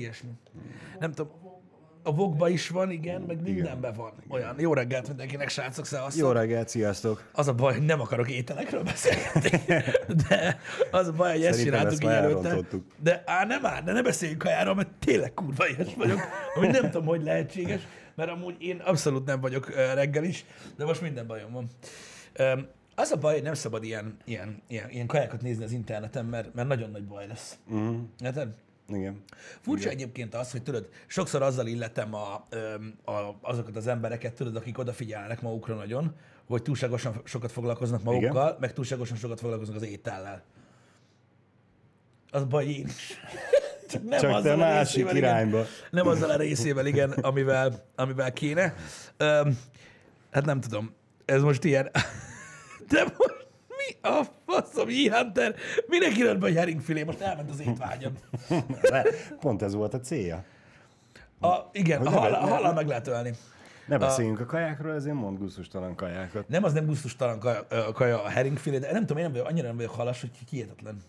ilyesmi. Nem tudom, a vogba is van, igen, meg mindenben van. Olyan. Jó reggelt mindenkinek, srácok, szevasztok. Jó reggelt, sziasztok! Az a baj, hogy nem akarok ételekről beszélni. De az a baj, hogy ezt csináltuk így már előtte. De á, nem áll, de ne beszéljünk kajáról, mert tényleg kurva ilyes vagyok, ami nem tudom, hogy lehetséges, mert amúgy én abszolút nem vagyok reggel is, de most minden bajom van. Az a baj, hogy nem szabad ilyen, ilyen, ilyen, ilyen kajákat nézni az interneten, mert, mert nagyon nagy baj lesz. Mm, Érted? Igen. Furcsa egyébként az, hogy tudod, sokszor azzal illetem a, a, azokat az embereket, tudod, akik odafigyelnek magukra nagyon, hogy túlságosan sokat foglalkoznak magukkal, Igen. meg túlságosan sokat foglalkoznak az étellel. Az baj én is. Csak nem Csak azzal a másik részével, igen. irányba. Nem azzal a részével, igen, amivel, amivel kéne. Öm, hát nem tudom, ez most ilyen... De most mi a faszom, E-Hunter? Minek írod be, hogy heringfilé? Most elment az étvágyam. Pont ez volt a célja. A, igen, a ne- hallal meg lehet ölni. Ne beszéljünk a kajákról, ezért mond gusztustalan kajákat. Nem, az nem gusztustalan kaja, a, kaja, a heringfilé, de nem tudom, én nem vagyok, annyira nem vagyok halas, hogy hihetetlen.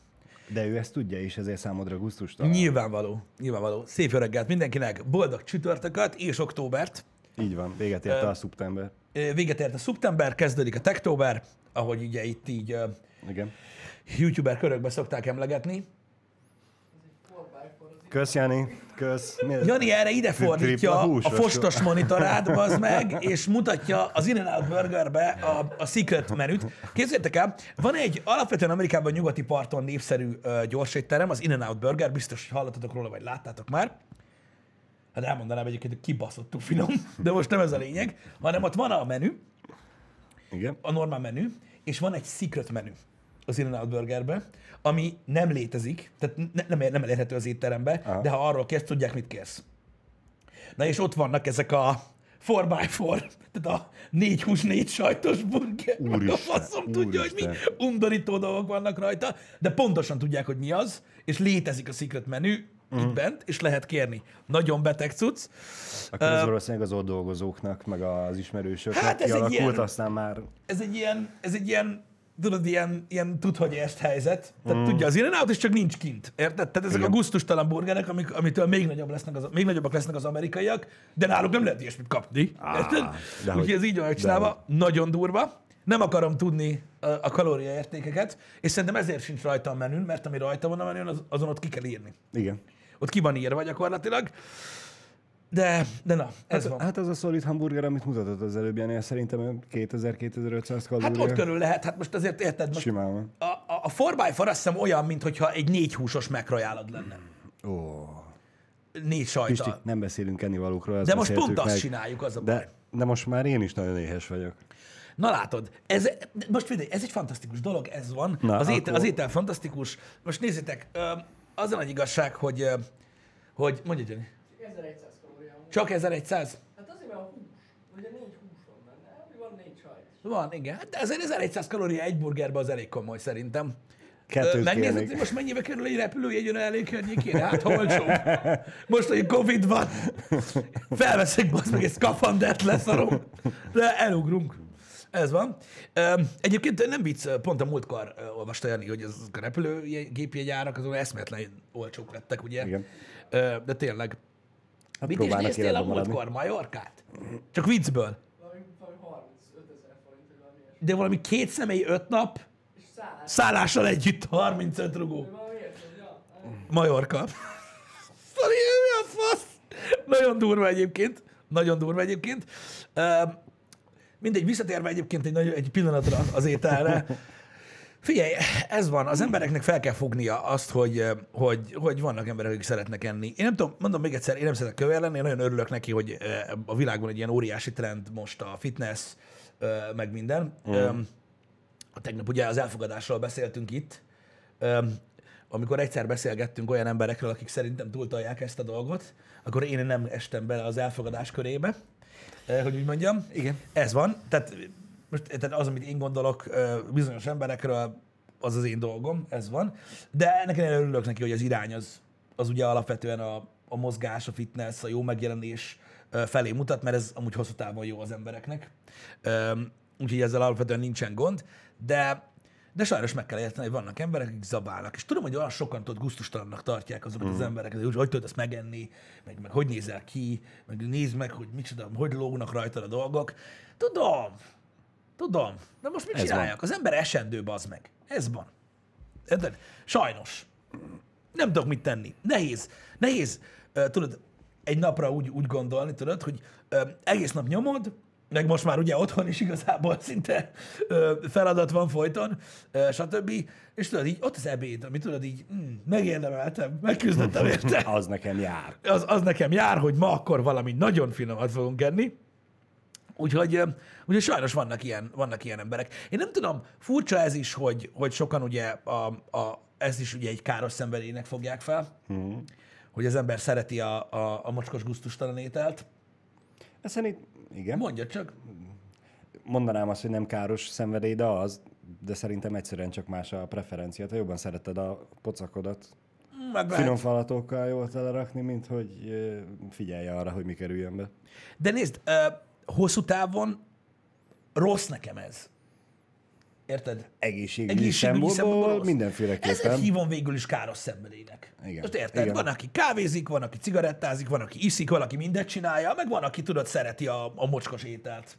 De ő ezt tudja, és ezért számodra gusztustalan. Nyilvánvaló, nyilvánvaló. Szép reggelt mindenkinek, boldog csütörtököt és októbert. Így van, véget érte a szeptember. Véget ért a szeptember, kezdődik a tektóber, ahogy ugye itt így Igen. youtuber körökbe szokták emlegetni. Kösz, Jani. Kösz. Mi- Jani erre ide fordítja hús, a fostos monitorát, bazd meg, és mutatja az In-N-Out Burgerbe a, a secret menüt. Képzeljétek el, van egy alapvetően Amerikában nyugati parton népszerű uh, gyorsétterem, az In-N-Out Burger, biztos, hogy hallottatok róla, vagy láttátok már. Hát elmondanám egyébként, hogy kibaszottul finom, de most nem ez a lényeg, hanem ott van a menü, Igen. a normál menü, és van egy secret menü az In-N-Out Burgerbe, ami nem létezik, tehát ne, nem, nem elérhető az étterembe, Aha. de ha arról kérsz, tudják, mit kérsz. Na és ott vannak ezek a 4x4, tehát a négy hús, négy sajtos burger. Meg a Úristen, faszom tudja, hogy mi úristen. undorító dolgok vannak rajta, de pontosan tudják, hogy mi az, és létezik a secret menü Mhm. itt bent, és lehet kérni. Nagyon beteg cucc. Akkor ez valószínűleg az ott dolgozóknak, meg az ismerősöknek Hát ez egy ilyen- aztán már ez egy ilyen, ez egy ilyen, tudod, ilyen, ilyen tud, hogy ezt helyzet. Tehát mm. tudja az in és csak nincs kint. Érted? Tehát ezek Igen. a gusztustalan burgerek, amik, amitől még, nagyobb lesznek az, még nagyobbak lesznek az amerikaiak, de náluk nem lehet ilyesmit kapni. Érted? dehogy. Úgyhogy ez így van megcsinálva. Nagyon durva. Nem akarom tudni a, a kalóriaértékeket, és szerintem ezért sincs rajta a menün, mert ami rajta van a menün, az, azon ott ki kell írni. igen. Ott ki van írva gyakorlatilag. De, de na, ez Hát, van. hát az a szolid hamburger, amit mutatott az előbb, Jani, szerintem olyan 2000-2500 kalória. Hát ott körül lehet, hát most azért érted, most Simán van. a, a, a 4x4 azt hiszem olyan, mintha egy négy húsos megrajálod lenne. Ó. Négy Pisti, sajtal. nem beszélünk ennivalókról, De most pont azt meg. csináljuk, az a baj. De, de most már én is nagyon éhes vagyok. Na látod, ez, most figyelj, ez egy fantasztikus dolog, ez van. Na, az, étel, akkor- az étel fantasztikus. Most nézzétek, ö, az a nagy igazság, hogy, hogy mondja Jenny, 1100 kalória. csak 1100? Hát azért, mert a hús. Ugye négy hús van benne, van négy sajt. Van, igen. Hát azért 1100 kalória egy burgerbe az elég komoly szerintem. Kettőt Megnézed, hogy most mennyibe kerül egy repülőjegy ön elég környékére? Hát olcsó. Most, hogy Covid van, felveszek bazd meg egy szkafandert, leszarom, de elugrunk. Ez van. Egyébként nem vicc, pont a múltkor olvasta Jani, hogy az a repülőgépjegyárak azon eszméletlen olcsók lettek, ugye? Igen. De tényleg. Hát Mit is néztél a múltkor? Majorkát? Csak viccből. Valami, valami 35 ezer forint, vagy valami ilyesmi. De valami két személy, öt nap, szállás. szállással együtt 35 rugó. Majorka. Szari, mi a fasz? Nagyon durva egyébként. Nagyon durva egyébként. Mindegy, visszatérve egyébként egy, nagy, egy pillanatra az ételre. Figyelj, ez van, az embereknek fel kell fognia azt, hogy, eh, hogy, hogy vannak emberek, akik szeretnek enni. Én nem tudom, mondom még egyszer, én nem szeretek kövér lenni, én nagyon örülök neki, hogy eh, a világban egy ilyen óriási trend most a fitness, eh, meg minden. Mm. Tegnap ugye az elfogadásról beszéltünk itt, amikor egyszer beszélgettünk olyan emberekről, akik szerintem túltolják ezt a dolgot, akkor én nem estem bele az elfogadás körébe, hogy úgy mondjam. Igen. Ez van. Tehát, most, tehát az, amit én gondolok ö, bizonyos emberekről, az az én dolgom, ez van. De ennek ellenére örülök neki, hogy az irány az, az ugye alapvetően a, a mozgás, a fitness, a jó megjelenés felé mutat, mert ez amúgy hosszú távon jó az embereknek. Úgyhogy ezzel alapvetően nincsen gond. De De sajnos meg kell érteni, hogy vannak emberek, akik zabálnak. És tudom, hogy olyan sokan tudod gusztustalannak tartják azokat mm. az embereket, hogy hogy tudod ezt megenni, meg, meg hogy nézel ki, meg nézd meg, hogy micsoda, hogy lógnak rajta a dolgok. Tudom, tudom. De most mit Ez csináljak? Az ember esendő, az meg. Ez van. Érted? Sajnos. Nem tudok mit tenni. Nehéz. Nehéz, tudod, egy napra úgy, úgy gondolni, tudod, hogy egész nap nyomod, meg most már ugye otthon is igazából szinte ö, feladat van folyton, ö, stb. És tudod, így ott az ebéd, amit tudod így, mm, megérdemeltem, megküzdöttem érte. Az nekem jár. Az, az nekem jár, hogy ma akkor valami nagyon finomat fogunk enni. Úgyhogy, úgyhogy sajnos vannak ilyen, vannak ilyen emberek. Én nem tudom, furcsa ez is, hogy, hogy sokan ugye a, a, ezt is ugye egy káros szenvedélynek fogják fel, Mm. hogy az ember szereti a, a, a mocskos guztustalan ételt. Ez szerint, igen. Mondja csak. Mondanám azt, hogy nem káros szenvedély, de az, de szerintem egyszerűen csak más a preferencia. Te jobban szereted a pocakodat Meg lehet. finom falatokkal jól telerakni, mint hogy figyelj arra, hogy mi kerüljön be. De nézd, hosszú távon rossz nekem ez. Érted? Egészségügyi, Egészségügyi szempontból mindenféleképpen. Ezért hívom végül is káros szenvedélynek. Igen. Most érted? Igen. Van, aki kávézik, van, aki cigarettázik, van, aki iszik, van, aki mindet csinálja, meg van, aki tudod, szereti a, a mocskos ételt.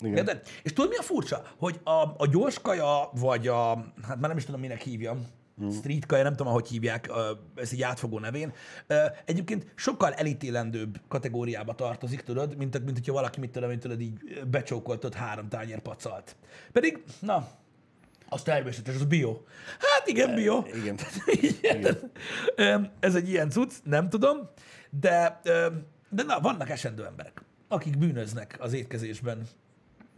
Igen. Érted? És tudod, mi a furcsa? Hogy a, a gyors kaja, vagy a, hát már nem is tudom, minek hívjam, hmm. street kaja, nem tudom, ahogy hívják, ez egy átfogó nevén. Egyébként sokkal elítélendőbb kategóriába tartozik, tudod, mint, mint hogyha valaki, mit tudom, tudod, így becsókoltott három tányér pacalt. Pedig, na, az természetes, az bio. Hát igen, bio. Igen. Igen. Öm, Ez egy ilyen cucc, nem tudom, de, de na, vannak esendő emberek, akik bűnöznek az étkezésben,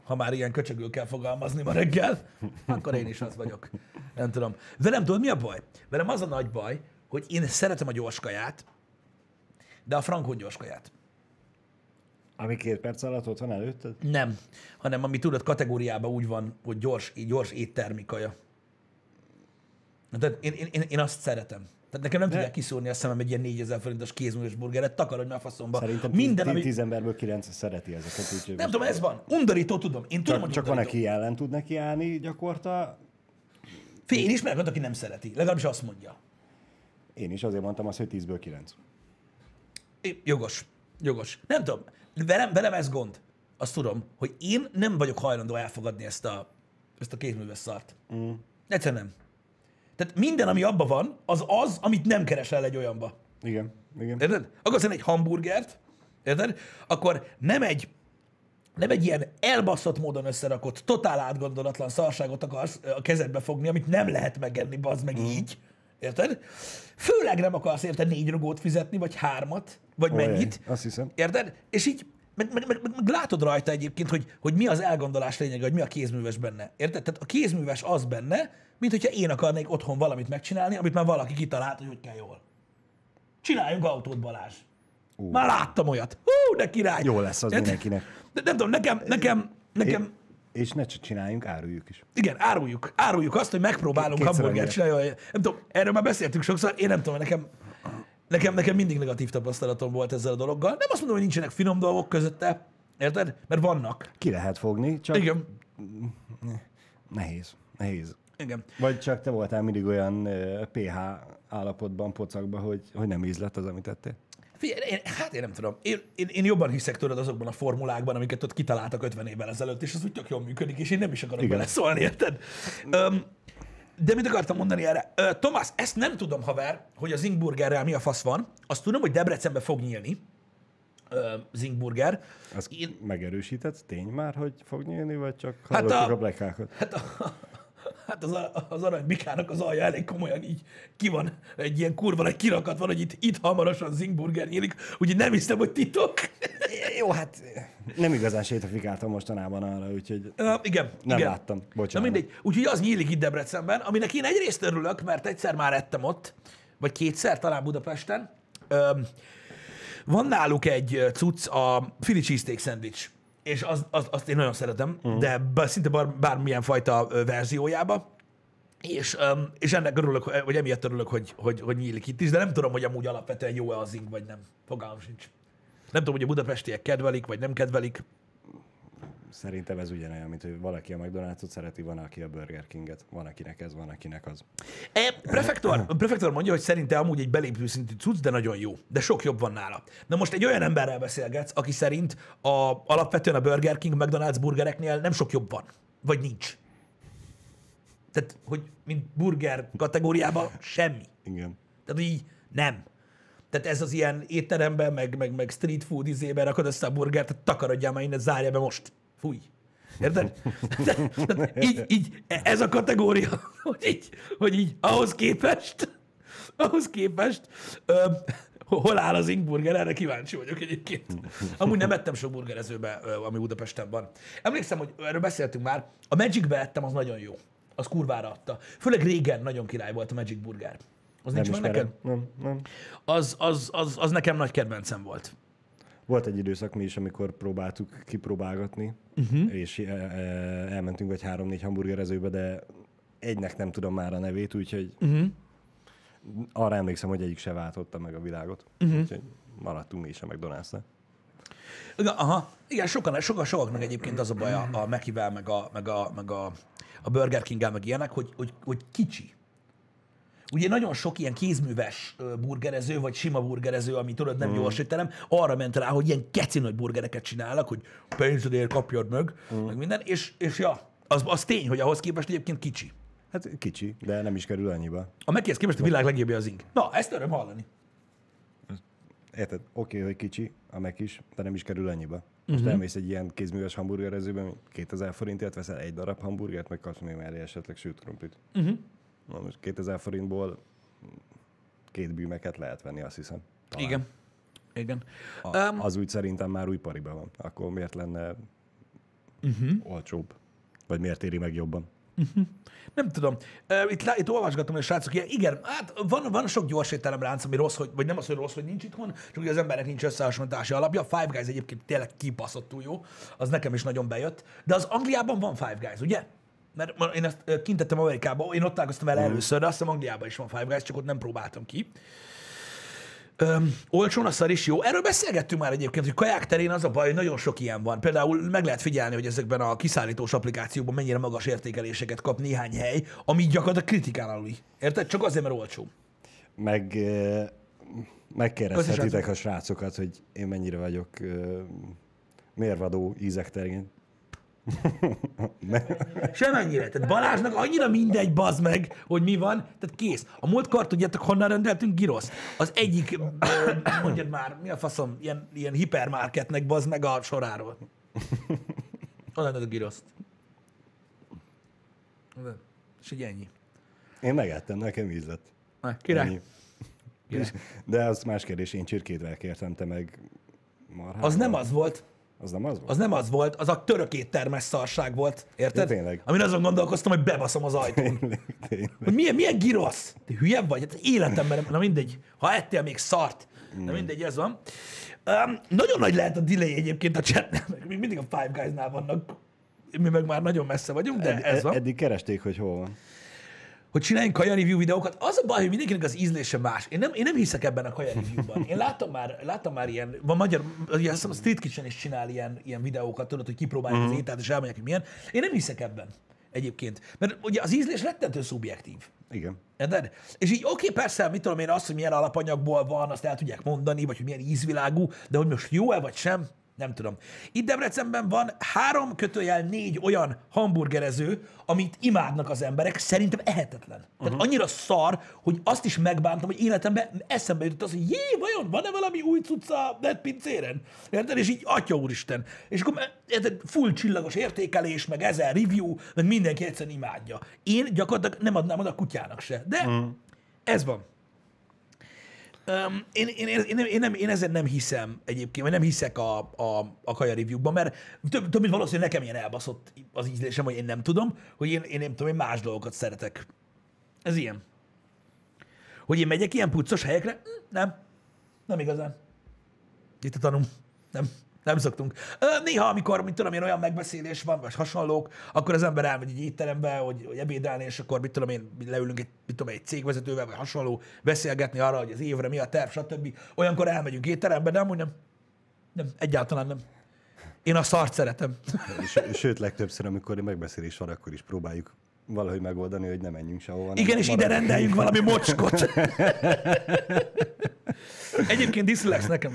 ha már ilyen köcsögül kell fogalmazni ma reggel, akkor én is az vagyok. Nem tudom. Velem tudod, mi a baj? Velem az a nagy baj, hogy én szeretem a gyors kaját, de a frankon gyors kaját. Ami két perc alatt ott van előtted? Nem, hanem ami tudod, kategóriában úgy van, hogy gyors, gyors éttermi kaja. Tehát én, én, én, én azt szeretem. Tehát nekem nem tudják kiszúrni a szemem egy ilyen 4000 forintos kézműves burgeret, takarodj már a faszomba. Szerintem Minden, Minden, ami... tíz emberből kilenc szereti ezeket. Úgyhogy Nem tudom, ez van. Undorító, tudom. Én tudom, csak, hogy csak van, aki ellen tud neki állni gyakorta. Fél, én ismerek olyat, aki nem szereti. Legalábbis azt mondja. Én is azért mondtam azt, hogy 10-ből 9. É, Jogos. Jogos. Nem tudom. Velem, velem ez gond. Azt tudom, hogy én nem vagyok hajlandó elfogadni ezt a, ezt a kézműves szart. Mm. Egyszerűen nem. Tehát minden, ami abban van, az az, amit nem keresel egy olyanba. Igen, igen. Érted? Akarsz egy hamburgert, érted? Akkor nem egy, nem egy ilyen elbaszott módon összerakott, totál átgondolatlan szarságot akarsz a kezedbe fogni, amit nem lehet megenni, bazd meg így. Érted? Főleg nem akarsz érte négy rugót fizetni, vagy hármat, vagy Ojej, mennyit. Azt hiszem. Érted? És így meg, meg, meg, meg, látod rajta egyébként, hogy, hogy mi az elgondolás lényege, hogy mi a kézműves benne. Érted? Tehát a kézműves az benne, mint hogyha én akarnék otthon valamit megcsinálni, amit már valaki kitalált, hogy hogy kell jól. Csináljunk autót, Balázs. Uh. Már láttam olyat. Hú, de király. Jó lesz az Érted? mindenkinek. De nem tudom, nekem, nekem, nekem, És ne csak csináljunk, áruljuk is. igen, áruljuk. Áruljuk azt, hogy megpróbálunk Kétszer hamburgert csinálni. Nem tudom, erről már beszéltünk sokszor, én nem tudom, nekem, nekem, nekem mindig negatív tapasztalatom volt ezzel a dologgal. Nem azt mondom, hogy nincsenek finom dolgok közötte, érted? Mert vannak. Ki lehet fogni, csak Igen. nehéz. Nehéz. Igen. Vagy csak te voltál mindig olyan pH állapotban, pocakban, hogy, hogy nem íz lett az, amit tettél. Figyelj, én, hát én nem tudom. Én, én, én jobban hiszek tőled azokban a formulákban, amiket ott kitaláltak 50 évvel ezelőtt, és az úgy tök jól működik, és én nem is akarok Igen. beleszólni, érted? Um, de mit akartam mondani erre? Tomás, ezt nem tudom, haver, hogy az Ingburgerrel mi a fasz van. Azt tudom, hogy Debrecenbe fog nyílni ö, az Ingburger. Azt Én- megerősített tény már, hogy fog nyílni, vagy csak Hát hallottuk a- a, a black Hát, a, hát az, a- az arany bikának az alja elég komolyan így ki van, egy ilyen kurva egy kirakat van, hogy itt, itt hamarosan Zingburger nyílik, úgyhogy nem hiszem, hogy titok. Jó, hát nem igazán sétafikáltam mostanában arra, úgyhogy Uh, igen, nem igen. láttam. Na Bocsánat. mindegy. Úgyhogy az nyílik itt Debrecenben, aminek én egyrészt örülök, mert egyszer már ettem ott, vagy kétszer, talán Budapesten. Öm, van náluk egy cucc, a Philly cheesesteak szendvics, és az, az, azt én nagyon szeretem, uh-huh. de bár, szinte bár, bármilyen fajta verziójába. És, öm, és ennek örülök, vagy emiatt örülök, hogy, hogy, hogy nyílik itt is, de nem tudom, hogy amúgy alapvetően jó-e az ing, vagy nem. Fogalmam sincs. Nem tudom, hogy a budapestiek kedvelik, vagy nem kedvelik. Szerintem ez ugyanolyan, mint hogy valaki a McDonald's-ot szereti, van, aki a Burger King-et. Van, akinek ez, van, akinek az. E, prefektor, prefektor mondja, hogy szerinte amúgy egy belépő szintű cucc, de nagyon jó. De sok jobb van nála. Na most egy olyan emberrel beszélgetsz, aki szerint a, alapvetően a Burger King, McDonald's burgereknél nem sok jobb van. Vagy nincs. Tehát, hogy mint burger kategóriában semmi. Igen. Tehát így nem. Tehát ez az ilyen étteremben, meg, meg, meg street food izében rakod össze a burgert, tehát takarodjál már innen, zárja be most. Fúj. Érted? Így, így, ez a kategória, hogy így, hogy így ahhoz képest, ahhoz képest, ö, hol áll az Ingburger, erre kíváncsi vagyok egyébként. Amúgy nem ettem sok burgerezőbe, ami Budapesten van. Emlékszem, hogy erről beszéltünk már, a Magicbe ettem, az nagyon jó. Az kurvára adta. Főleg régen nagyon király volt a Magic Burger. Az Nem nincs meg neked? Nem, nem. Az, az, az, az nekem nagy kedvencem volt. Volt egy időszak mi is, amikor próbáltuk kipróbálgatni, uh-huh. és e, e, elmentünk vagy három-négy hamburgerezőbe, de egynek nem tudom már a nevét, úgyhogy uh-huh. arra emlékszem, hogy egyik se váltotta meg a világot. Uh-huh. Úgyhogy maradtunk mi is a McDonald's-nál. Igen, aha. Igen, sokan, sokan, sokaknak egyébként az a baj a, a Mekivel, meg a, meg a, meg a, a Burger king meg ilyenek, hogy, hogy, hogy kicsi. Ugye nagyon sok ilyen kézműves burgerező, vagy sima burgerező, ami tudod, nem mm. gyors étterem, arra ment rá, hogy ilyen keci nagy burgereket csinálnak, hogy pénzedért kapjad meg, mm. meg minden, és, és ja, az, az tény, hogy ahhoz képest egyébként kicsi. Hát kicsi, de nem is kerül annyiba. A Mekihez képest a világ legjobbja az ing. Na, ezt öröm hallani. Érted? Oké, okay, hogy kicsi, a meg is, de nem is kerül annyiba. Most uh-huh. elmész egy ilyen kézműves hamburgerezőbe, 2000 forintért veszel egy darab hamburgert, meg kapsz még mellé esetleg sült krumplit. Uh-huh. Na most 2000 forintból két bűmeket lehet venni, azt hiszem. Talán. Igen. Igen. A, Um, az úgy szerintem már új pariban van. Akkor miért lenne uh-huh. olcsóbb? Vagy miért éri meg jobban? Nem tudom. Uh, Itt, lá- itt olvasgatom, hogy srácok, ilyen, igen, hát van, van sok gyors étteremránc, ami rossz, hogy, vagy nem az, hogy rossz, hogy nincs itthon, csak hogy az emberek nincs összehasonlítási alapja. Five Guys egyébként tényleg kibaszottul jó, az nekem is nagyon bejött. De az Angliában van Five Guys, ugye? Mert én ezt ö, kint tettem Amerikába, én ott találkoztam vele először, de azt hiszem Angliában is van Five Guys, csak ott nem próbáltam ki. Öm, olcsón a szar is jó. Erről beszélgettünk már egyébként, hogy kaják terén az a baj, hogy nagyon sok ilyen van. Például meg lehet figyelni, hogy ezekben a kiszállítós applikációkban mennyire magas értékeléseket kap néhány hely, ami gyakorlatilag kritikán aluli. Érted? Csak azért, mert olcsó. Meg megkérdezhetitek a srácokat, hogy én mennyire vagyok mérvadó ízek terén. Semennyire. Tehát Balázsnak annyira mindegy, bazd meg, hogy mi van. Tehát kész. A múltkor tudjátok, honnan rendeltünk giroszt? Az egyik, mondjad már, mi a faszom, ilyen, ilyen hipermarketnek bazd meg a soráról. Honnan rendeltünk giroszt? És így ennyi. Én megettem, nekem ízlett. Na, Király. Ennyi. Király. De az más kérdés, én csirkétvel kértem, te meg marhával. Az nem az volt. Az nem az volt? Az nem az volt, az a török éttermes szarság volt, érted? Ja, tényleg. Amin azon gondolkoztam, hogy bebaszom az ajtón. Tényleg. Hogy milyen, milyen girosz? Te hülye vagy? Hát életemben, nem- na mindegy. Ha ettél még szart. Na mindegy, ez van. Um, nagyon nagy lehet a delay egyébként a chatnél, meg még mindig a Five Guys-nál vannak. Mi meg már nagyon messze vagyunk, de ez van. Eddig keresték, hogy hol van. Hogy csináljunk kaja review videókat. Az a baj, hogy mindenkinek az ízlése más. Én nem, én nem hiszek ebben a kaja reviewban. Én láttam már, láttam már ilyen, van magyar, ugye azt a Street Kitchen is csinál ilyen, ilyen videókat, tudod, hogy kipróbálják uh-huh. az ételt, és elmondják, hogy milyen. Én nem hiszek ebben egyébként. Mert ugye az ízlés rettentő szubjektív. Igen. Érted? És így oké, persze, mit tudom én, azt, hogy milyen alapanyagból van, azt el tudják mondani, vagy hogy milyen ízvilágú, de hogy most jó-e vagy sem, nem tudom. Itt Debrecenben van három kötőjel négy olyan hamburgerező, amit imádnak az emberek, szerintem ehetetlen. Tehát uh-huh. annyira szar, hogy azt is megbántam, hogy életemben eszembe jutott az, hogy jé, vajon van-e valami új cucca net pincéren? Érted? És így, atya úristen. És akkor érted, full csillagos értékelés, meg ezer review, meg mindenki egyszerűen imádja. Én gyakorlatilag nem adnám oda a kutyának se. De uh-huh. ez van. Um, én, én, én, én, nem, én, ezen nem hiszem egyébként, vagy nem hiszek a, a, a kaja reviewkban, mert több, több mint valószínűleg nekem ilyen elbaszott az ízlésem, hogy én nem tudom, hogy én, én nem tudom, én más dolgokat szeretek. Ez ilyen. Hogy én megyek ilyen puccos helyekre? Hm, Nem. Nem igazán. Itt a tanum. Nem. Nem szoktunk. Néha, amikor, mint tudom én, olyan megbeszélés van, vagy hasonlók, akkor az ember elmegy egy étterembe, hogy, hogy ebédelni, és akkor, mit tudom én, leülünk egy, mit tudom én, egy cégvezetővel, vagy hasonló, beszélgetni arra, hogy az évre mi a terv, stb. Olyankor elmegyünk étterembe, de amúgy nem. Nem, egyáltalán nem. Én a szart szeretem. Sőt, legtöbbször, amikor megbeszélés van, akkor is próbáljuk valahogy megoldani, hogy ne menjünk sehova. Igen, és ide rendeljünk valami mocskot. Egyébként Diszlex nekem.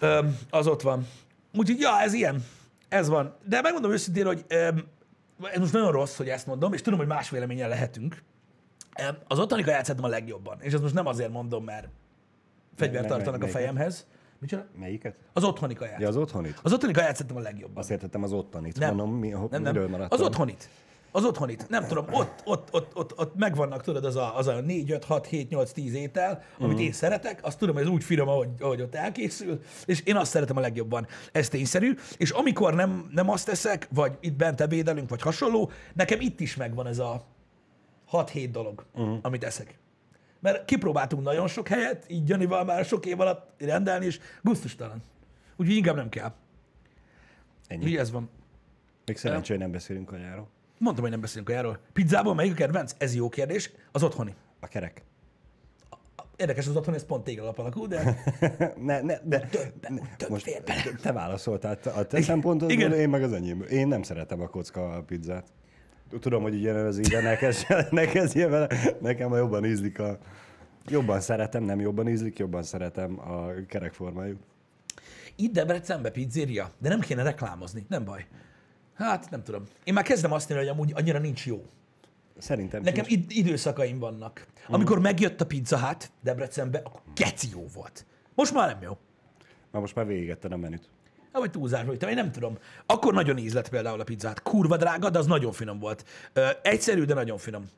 Öm, az ott van. Úgyhogy, ja, ez ilyen. Ez van. De megmondom őszintén, hogy öm, ez most nagyon rossz, hogy ezt mondom, és tudom, hogy más véleményen lehetünk. Öm, az ottani kaját szeretem a legjobban. És ezt most nem azért mondom, mert fegyvert tartanak a fejemhez. Micsoda? Melyiket? Az otthoni kaját. Ja, az otthonit? Az otthoni kaját szeretem a legjobban. Azt értettem az ottanit. Nem. Mondom, mi, Nem, nem. miről maradtam? Az otthonit. Az otthonit. Nem tudom, ott, ott, ott, ott, ott megvannak, tudod, az a, az a 4, 5, 6, 7, 8, 10 étel, amit Mhm. én szeretek, azt tudom, hogy ez úgy finom, ahogy, ahogy ott elkészül, és én azt szeretem a legjobban. Ez tényszerű, és amikor nem, nem azt teszek, vagy itt bent ebédelünk, vagy hasonló, nekem itt is megvan ez a 6-7 dolog, uh-huh. amit eszek. Mert kipróbáltunk nagyon sok helyet, így Janival már sok év alatt rendelni, és gusztustalan. Úgyhogy inkább nem kell. Ennyi. Így ez van. Még szerencsé, hogy nem beszélünk kajáról. Mondtam, hogy nem beszélünk olyanról. Pizzából melyik a kedvenc? Ez jó kérdés. Az otthoni. A kerek. Érdekes, az otthoni, ez pont tégla alap alakú, de Ne, ne, de több, több most bele. te válaszoltál a te szempontodból, Igen. én meg az enyém. Én nem szeretem a kocka pizzát. Tudom, hogy ugyan az ide, ne kezdj, ne kezdjél vele. Nekem a jobban ízlik a... Jobban szeretem, nem jobban ízlik, jobban szeretem a kerekformájú. itt Debrecenbe pizzeria, de nem kéne reklámozni, nem baj. Hát nem tudom. Én már kezdem azt mondani, hogy amúgy annyira nincs jó. Szerintem Nekem sincs. id- időszakaim vannak. Amikor megjött a Pizza Hut Debrecenbe, akkor geci jó volt. Most már nem jó. Már most már végigetted a menüt. Hát, vagy túlzás vagy, én nem tudom. Akkor nagyon íz lett például a pizzát. Kurva drága, de az nagyon finom volt. Ö, egyszerű, de nagyon finom.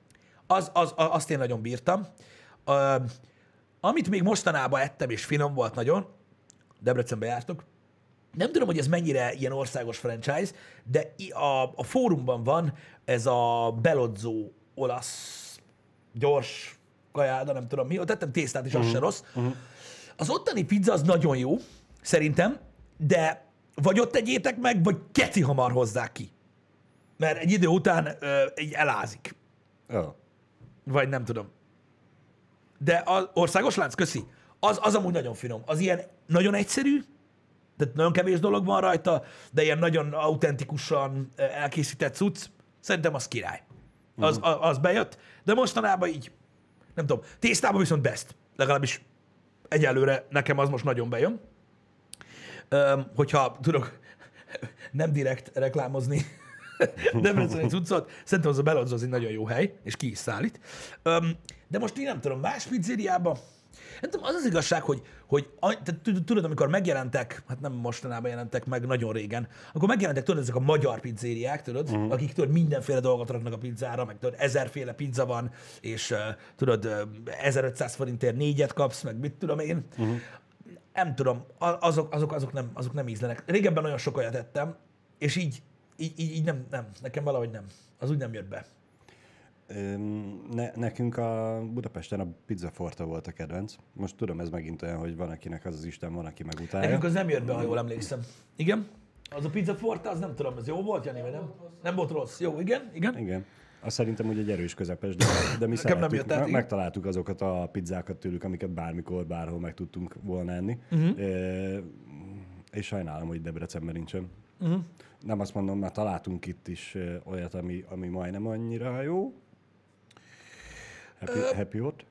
Az, az, a- azt én nagyon bírtam. Ö, amit még mostanában ettem, és finom volt nagyon, Debrecenbe jártok, nem tudom, hogy ez mennyire ilyen országos franchise, de a, a fórumban van ez a Belozzó olasz gyors kajáda, nem tudom mi, ott tettem tésztát is, az se rossz. Az ottani pizza az nagyon jó, szerintem, de vagy ott tegyétek meg, vagy keci hamar hozzák ki. Mert egy idő után ö, így elázik. Oh. Vagy nem tudom. De az országos lánc, köszi. Az, az amúgy nagyon finom. Az ilyen nagyon egyszerű, tehát nagyon kevés dolog van rajta, de ilyen nagyon autentikusan elkészített cucc. Szerintem az király. Az, a- az bejött, de mostanában így, nem tudom, tésztában viszont best. Legalábbis egyelőre nekem az most nagyon bejön. Öm, hogyha tudok nem direkt reklámozni Debreceni cuccot, szerintem az a Belodz az egy nagyon jó hely, és ki is szállít. Öm, de most én nem tudom, más pizzériában, nem tudom, az az igazság, hogy, hogy tudod, amikor megjelentek, hát nem mostanában jelentek meg, nagyon régen, akkor megjelentek, tudod, ezek a magyar pizzériák, tudod, uh-huh. akik tudod, mindenféle dolgot raknak a pizzára, meg tudod, ezerféle pizza van, és uh, tudod, uh, 1500 forintért négyet kapsz, meg mit tudom én. Uh-huh. Nem tudom, azok, azok, azok, nem, azok nem ízlenek. Régebben nagyon sok olyat ettem, és így, így, így, így nem, nem, nekem valahogy nem. Az úgy nem jött be. Ne, nekünk a Budapesten a pizza forta volt a kedvenc. Most tudom, ez megint olyan, hogy van akinek az az Isten, van, aki meg utálja. Nekünk az nem jött be, ha jól emlékszem. Igen? Az a pizza forte, az nem tudom, az jó volt, Jani, vagy nem? Nem volt rossz. Jó, igen, igen. Igen. Azt szerintem úgy egy erős közepes, de, de mi Nekem nem szerettük, jött me- megtaláltuk azokat a pizzákat tőlük, amiket bármikor, bárhol meg tudtunk volna enni. Uh-huh. E, és sajnálom, hogy Debrecenben nincsen. Uh-huh. Nem azt mondom, mert találtunk itt is olyat, ami, ami majdnem annyira jó. Happy, happy ott.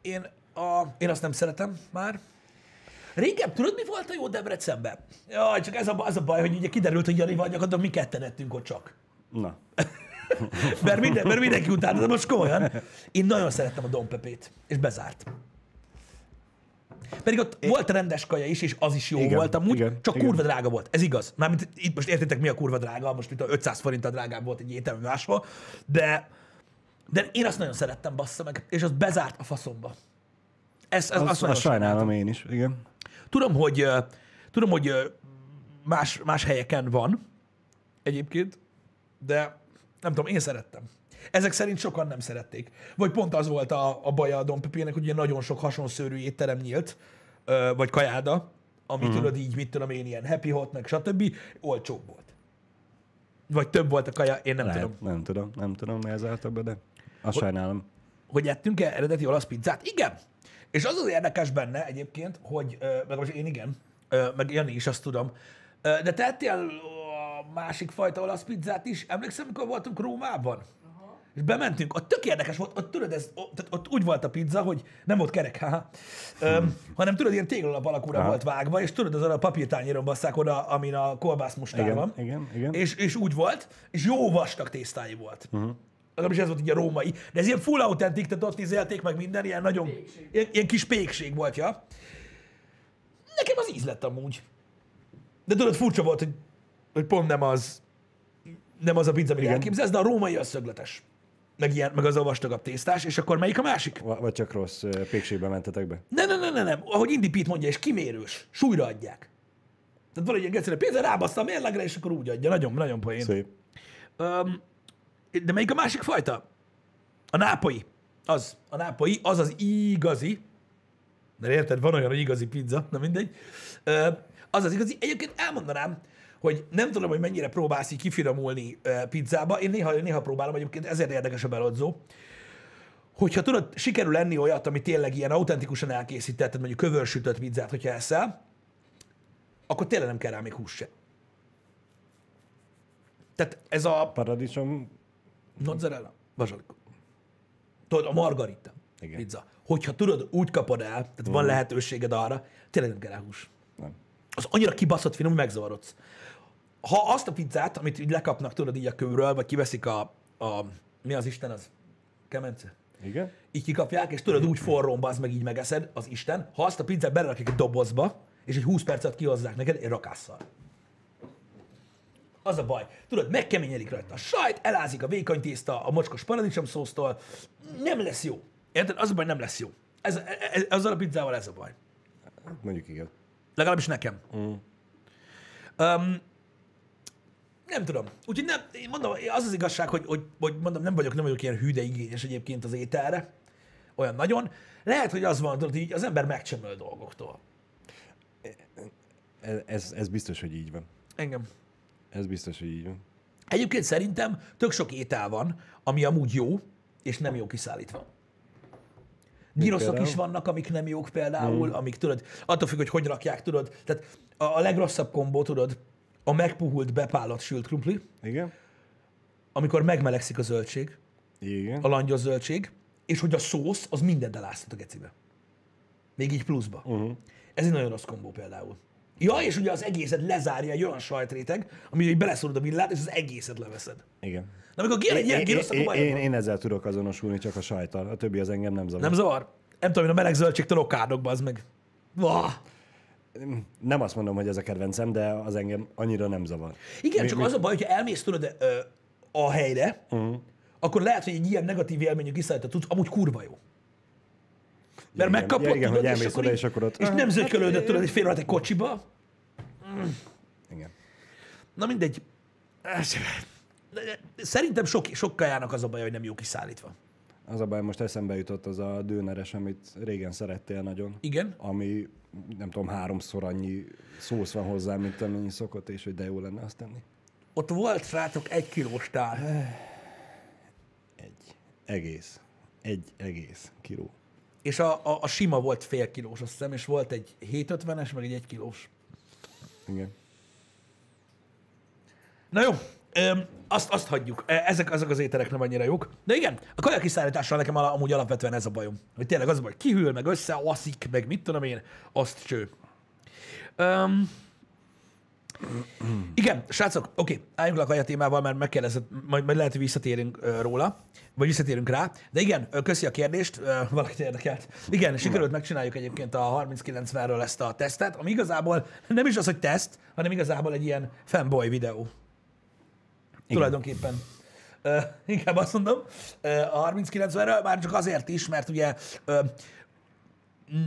Én, a, én azt nem szeretem már. Régen, tudod, mi volt a jó Debrecenben? Jaj, csak ez a, az a baj, hogy ugye kiderült, hogy Jani vagy, de mi ketten ettünk ott csak. Na, Mert, minden, mert mindenki utána, de most komolyan. Én nagyon szerettem a Dompepét, és bezárt. Pedig ott volt rendes kaja is, és az is jó Igen, volt amúgy, igen, csak igen. kurva drága volt. Ez igaz. Mármint itt most értitek, mi a kurva drága, most itt a 500 forinttal drágább volt egy étel, mint máshol, de, de én azt nagyon szerettem, bassza meg, és az bezárt a faszomba. Ez, ez, azt, azt sajnálom én is, igen. Tudom, hogy, tudom, hogy más, más helyeken van egyébként, de nem tudom, én szerettem. Ezek szerint sokan nem szerették. Vagy pont az volt a, a baja a Dompepének, hogy ugye nagyon sok hasonszörű étterem nyílt, vagy kajáda, ami mm. tudod így, mit tudom én, ilyen happy hot, meg stb. olcsóbb volt. Vagy több volt a kaja, én nem Lehet, tudom. nem tudom, nem tudom, mi ezáltal be, de azt sajnálom. hogy ettünk-e eredeti olasz pizzát? Igen. És az az érdekes benne egyébként, hogy, meg most én igen, meg Jani is azt tudom, De te ettél a másik fajta olasz pizzát is. Emlékszem, amikor voltunk Rómában? És bementünk, ott tök érdekes volt, ott tudod, ez, ott, tehát ott úgy volt a pizza, hogy nem volt kerek, haha, Öm, hanem tudod, ilyen téglalap alakúra Aha. volt vágva, és tudod, azon a papírtányéron basszák oda, amin a kolbászmustár Igen, van. igen, igen. És, és úgy volt, és jó vastag tésztái volt. Uh-huh. Legalábbis ez volt így a római. De ez ilyen full autentik, tehát ott ízélték meg minden, ilyen nagyon, Pékség. ilyen, ilyen kis pékség volt, ja. Nekem az íz lett amúgy. De tudod, furcsa volt, hogy, hogy pont nem az, nem az a pizza, amit elképzelsz, de a római az szögletes. Meg, ilyen, meg az a vastagabb tésztás, és akkor melyik a másik? Va- Vagy csak rossz pékségbe mentetek be? Nem, nem, nem, nem, nem. Ahogy Indi Pete mondja, és kimérős. Súlyra adják. Tehát van egy ilyen egyszerű pénz, rábaszta a mérlegre, és akkor úgy adja. Nagyon, nagyon poén. Szép. Um, de melyik a másik fajta? A nápoi. Az. A nápoi, az az igazi. De érted, van olyan, hogy igazi pizza, na mindegy. Az az igazi. Egyébként elmondanám, hogy nem tudom, hogy mennyire próbálsz így kifinomulni pizzába. Én néha, néha próbálom, egyébként ezért érdekes a belodzó. Hogyha tudod, sikerül enni olyat, ami tényleg ilyen autentikusan elkészített, tehát mondjuk kövörsütött pizzát, hogyha eszel, akkor tényleg nem kell rá még hús se. Tehát ez a Paradicsom, Mozzarella, bazsalikó. Tudod, a margarita Igen. pizza. Hogyha tudod, úgy kapod el, tehát van lehetőséged arra, tényleg nem kell rá hús. nem. Az annyira kibaszott finom, hogy megzavarodsz. Ha azt a pizzát, amit így lekapnak, tudod, így a kőről, vagy kiveszik a, a mi az Isten az? Kemence? Igen? Így kikapják, és tudod, úgy forrón az meg így megeszed, az Isten. Ha azt a pizzát belerakják egy dobozba, és egy 20 percet kihozzák neked, egy rakásszal. Az a baj. Tudod, megkeményedik rajta a sajt, elázik a vékony tészta a mocskos paradicsom szósztól. Nem lesz jó. Érted? Az a baj, nem lesz jó. Ez, ez, azzal a pizzával ez a baj. Mondjuk igen. Legalábbis nekem. Mm. Um, nem tudom. Úgyhogy nem, én mondom, az az igazság, hogy, hogy, hogy mondom, nem vagyok, nem vagyok ilyen hű, de igényes egyébként az ételre. Olyan nagyon. Lehet, hogy az van, tudod, így az ember megcsömöl dolgoktól. Ez, ez, ez biztos, hogy így van. Engem. Ez biztos, hogy így van. Egyébként szerintem tök sok étel van, ami amúgy jó, és nem jó kiszállítva. Gyroszok is vannak, amik nem jók például, amik tudod, attól függ, hogy hogy rakják, tudod. Tehát a, a legrosszabb kombó, tudod, a megpuhult, bepálott sült krumpli, Igen? amikor megmelegszik a zöldség, Igen. a langyos zöldség, és hogy a szósz, az mindent eláztat a gecibe. Még így pluszba. Uh-huh. Ez egy nagyon rossz kombó például. Ja, és ugye az egészet lezárja egy olyan sajtréteg, ami így beleszorod a villát, és az egészet leveszed. Igen. Na, amikor kijön egy ilyen Én, gyrosz, akkor én, én, ezzel tudok azonosulni, csak a sajtal. A többi az engem nem zavar. Nem zavar? Nem tudom, én a meleg zöldségtől okádok, az meg. Vah. nem azt mondom, hogy ez a kedvencem, de az engem annyira nem zavar. Igen, Mi- csak mi- az a baj, hogyha elmész tudod ö, a helyre, Uh-huh. akkor lehet, hogy egy ilyen negatív élményű kiszállított tudsz, amúgy kurva jó. Mert igen. megkapod, Ja, igen, tudod, hogy elmész akkor oda, és akkor ott- És Ah, nem hát, zögykölődött, ö, tudod, egy fél egy kocsiba. Igen. Na mindegy. Szerintem sok, sok kajának az a baj, hogy nem jó kiszállítva. Az a baj, most eszembe jutott az a dőneres, amit régen szerettél nagyon. Igen? Ami, nem tudom, háromszor annyi szósz van hozzá, mint amennyi szokott, és hogy de jó lenne azt tenni. Ott volt, srácok, egy kilós tál. Egy. Egész. Egy egész kiló. És a, a, a sima volt fél kilós, azt hiszem, és volt egy 750-es, meg egy egy kilós. Igen. Na jó, öm, azt, azt hagyjuk. E, Ezek azok az ételek nem annyira jók. De igen, a kajakiszállítással nekem amúgy alapvetően ez a bajom. Hogy tényleg az a baj, kihűl, meg összeaszik, meg mit tudom én, azt cső. Um, igen, srácok, oké, álljunk le a kaja témával, mert megkérdezett, majd, majd lehet, hogy visszatérünk uh, róla, vagy visszatérünk rá. De igen, köszi a kérdést, uh, valakit érdekelt. Igen, sikerült megcsináljuk egyébként a 3090-ről ezt a tesztet, ami igazából nem is az, hogy teszt, hanem igazából egy ilyen fanboy videó. Igen. Tulajdonképpen. Uh, inkább azt mondom, uh, a 3090-ről, már csak azért is, mert ugye uh,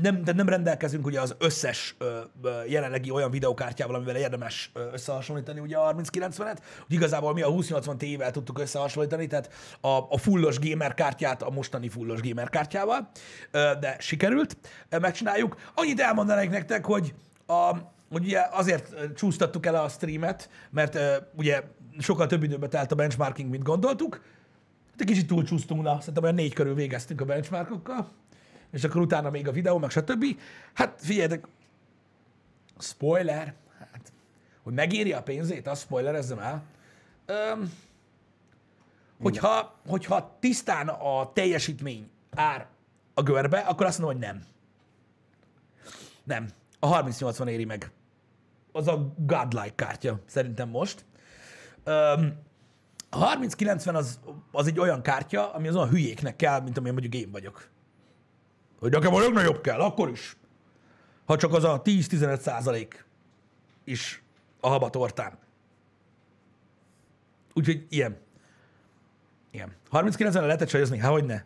nem, de nem rendelkezünk ugye az összes ö, ö, jelenlegi olyan videokártyával, amivel érdemes ö, összehasonlítani ugye a 3090-et. Úgy igazából mi a 2080 Ti-vel tudtuk összehasonlítani, tehát a, a fullos gamer kártyát a mostani fullos gamer kártyával, ö, de sikerült, ö, megcsináljuk. Annyit elmondanék nektek, hogy a, hogy ugye azért csúsztattuk el a streamet, mert ö, ugye sokkal több időbe telt a benchmarking, mint gondoltuk. Hát egy kicsit túlcsúsztunk, na, szerintem olyan négy körül végeztünk a benchmarkokkal és akkor utána még a videó, meg stb. Hát figyeljetek, spoiler, hát hogy megéri a pénzét, azt spoilerezzem el. Öm, hogyha, hogyha tisztán a teljesítmény ár a görbe, akkor azt mondom, hogy nem. Nem. A 3080 éri meg. Az a godlike kártya, szerintem most. Öm, a 3090 az, az egy olyan kártya, ami az olyan hülyéknek kell, mint amilyen mondjuk én vagyok. Hogy nekem a legnagyobb kell, akkor is. Ha csak az a 10-15 százalék is a habatortán. Úgyhogy ilyen. Ilyen. 39-en lehetett csajozni? Hát hogy ne?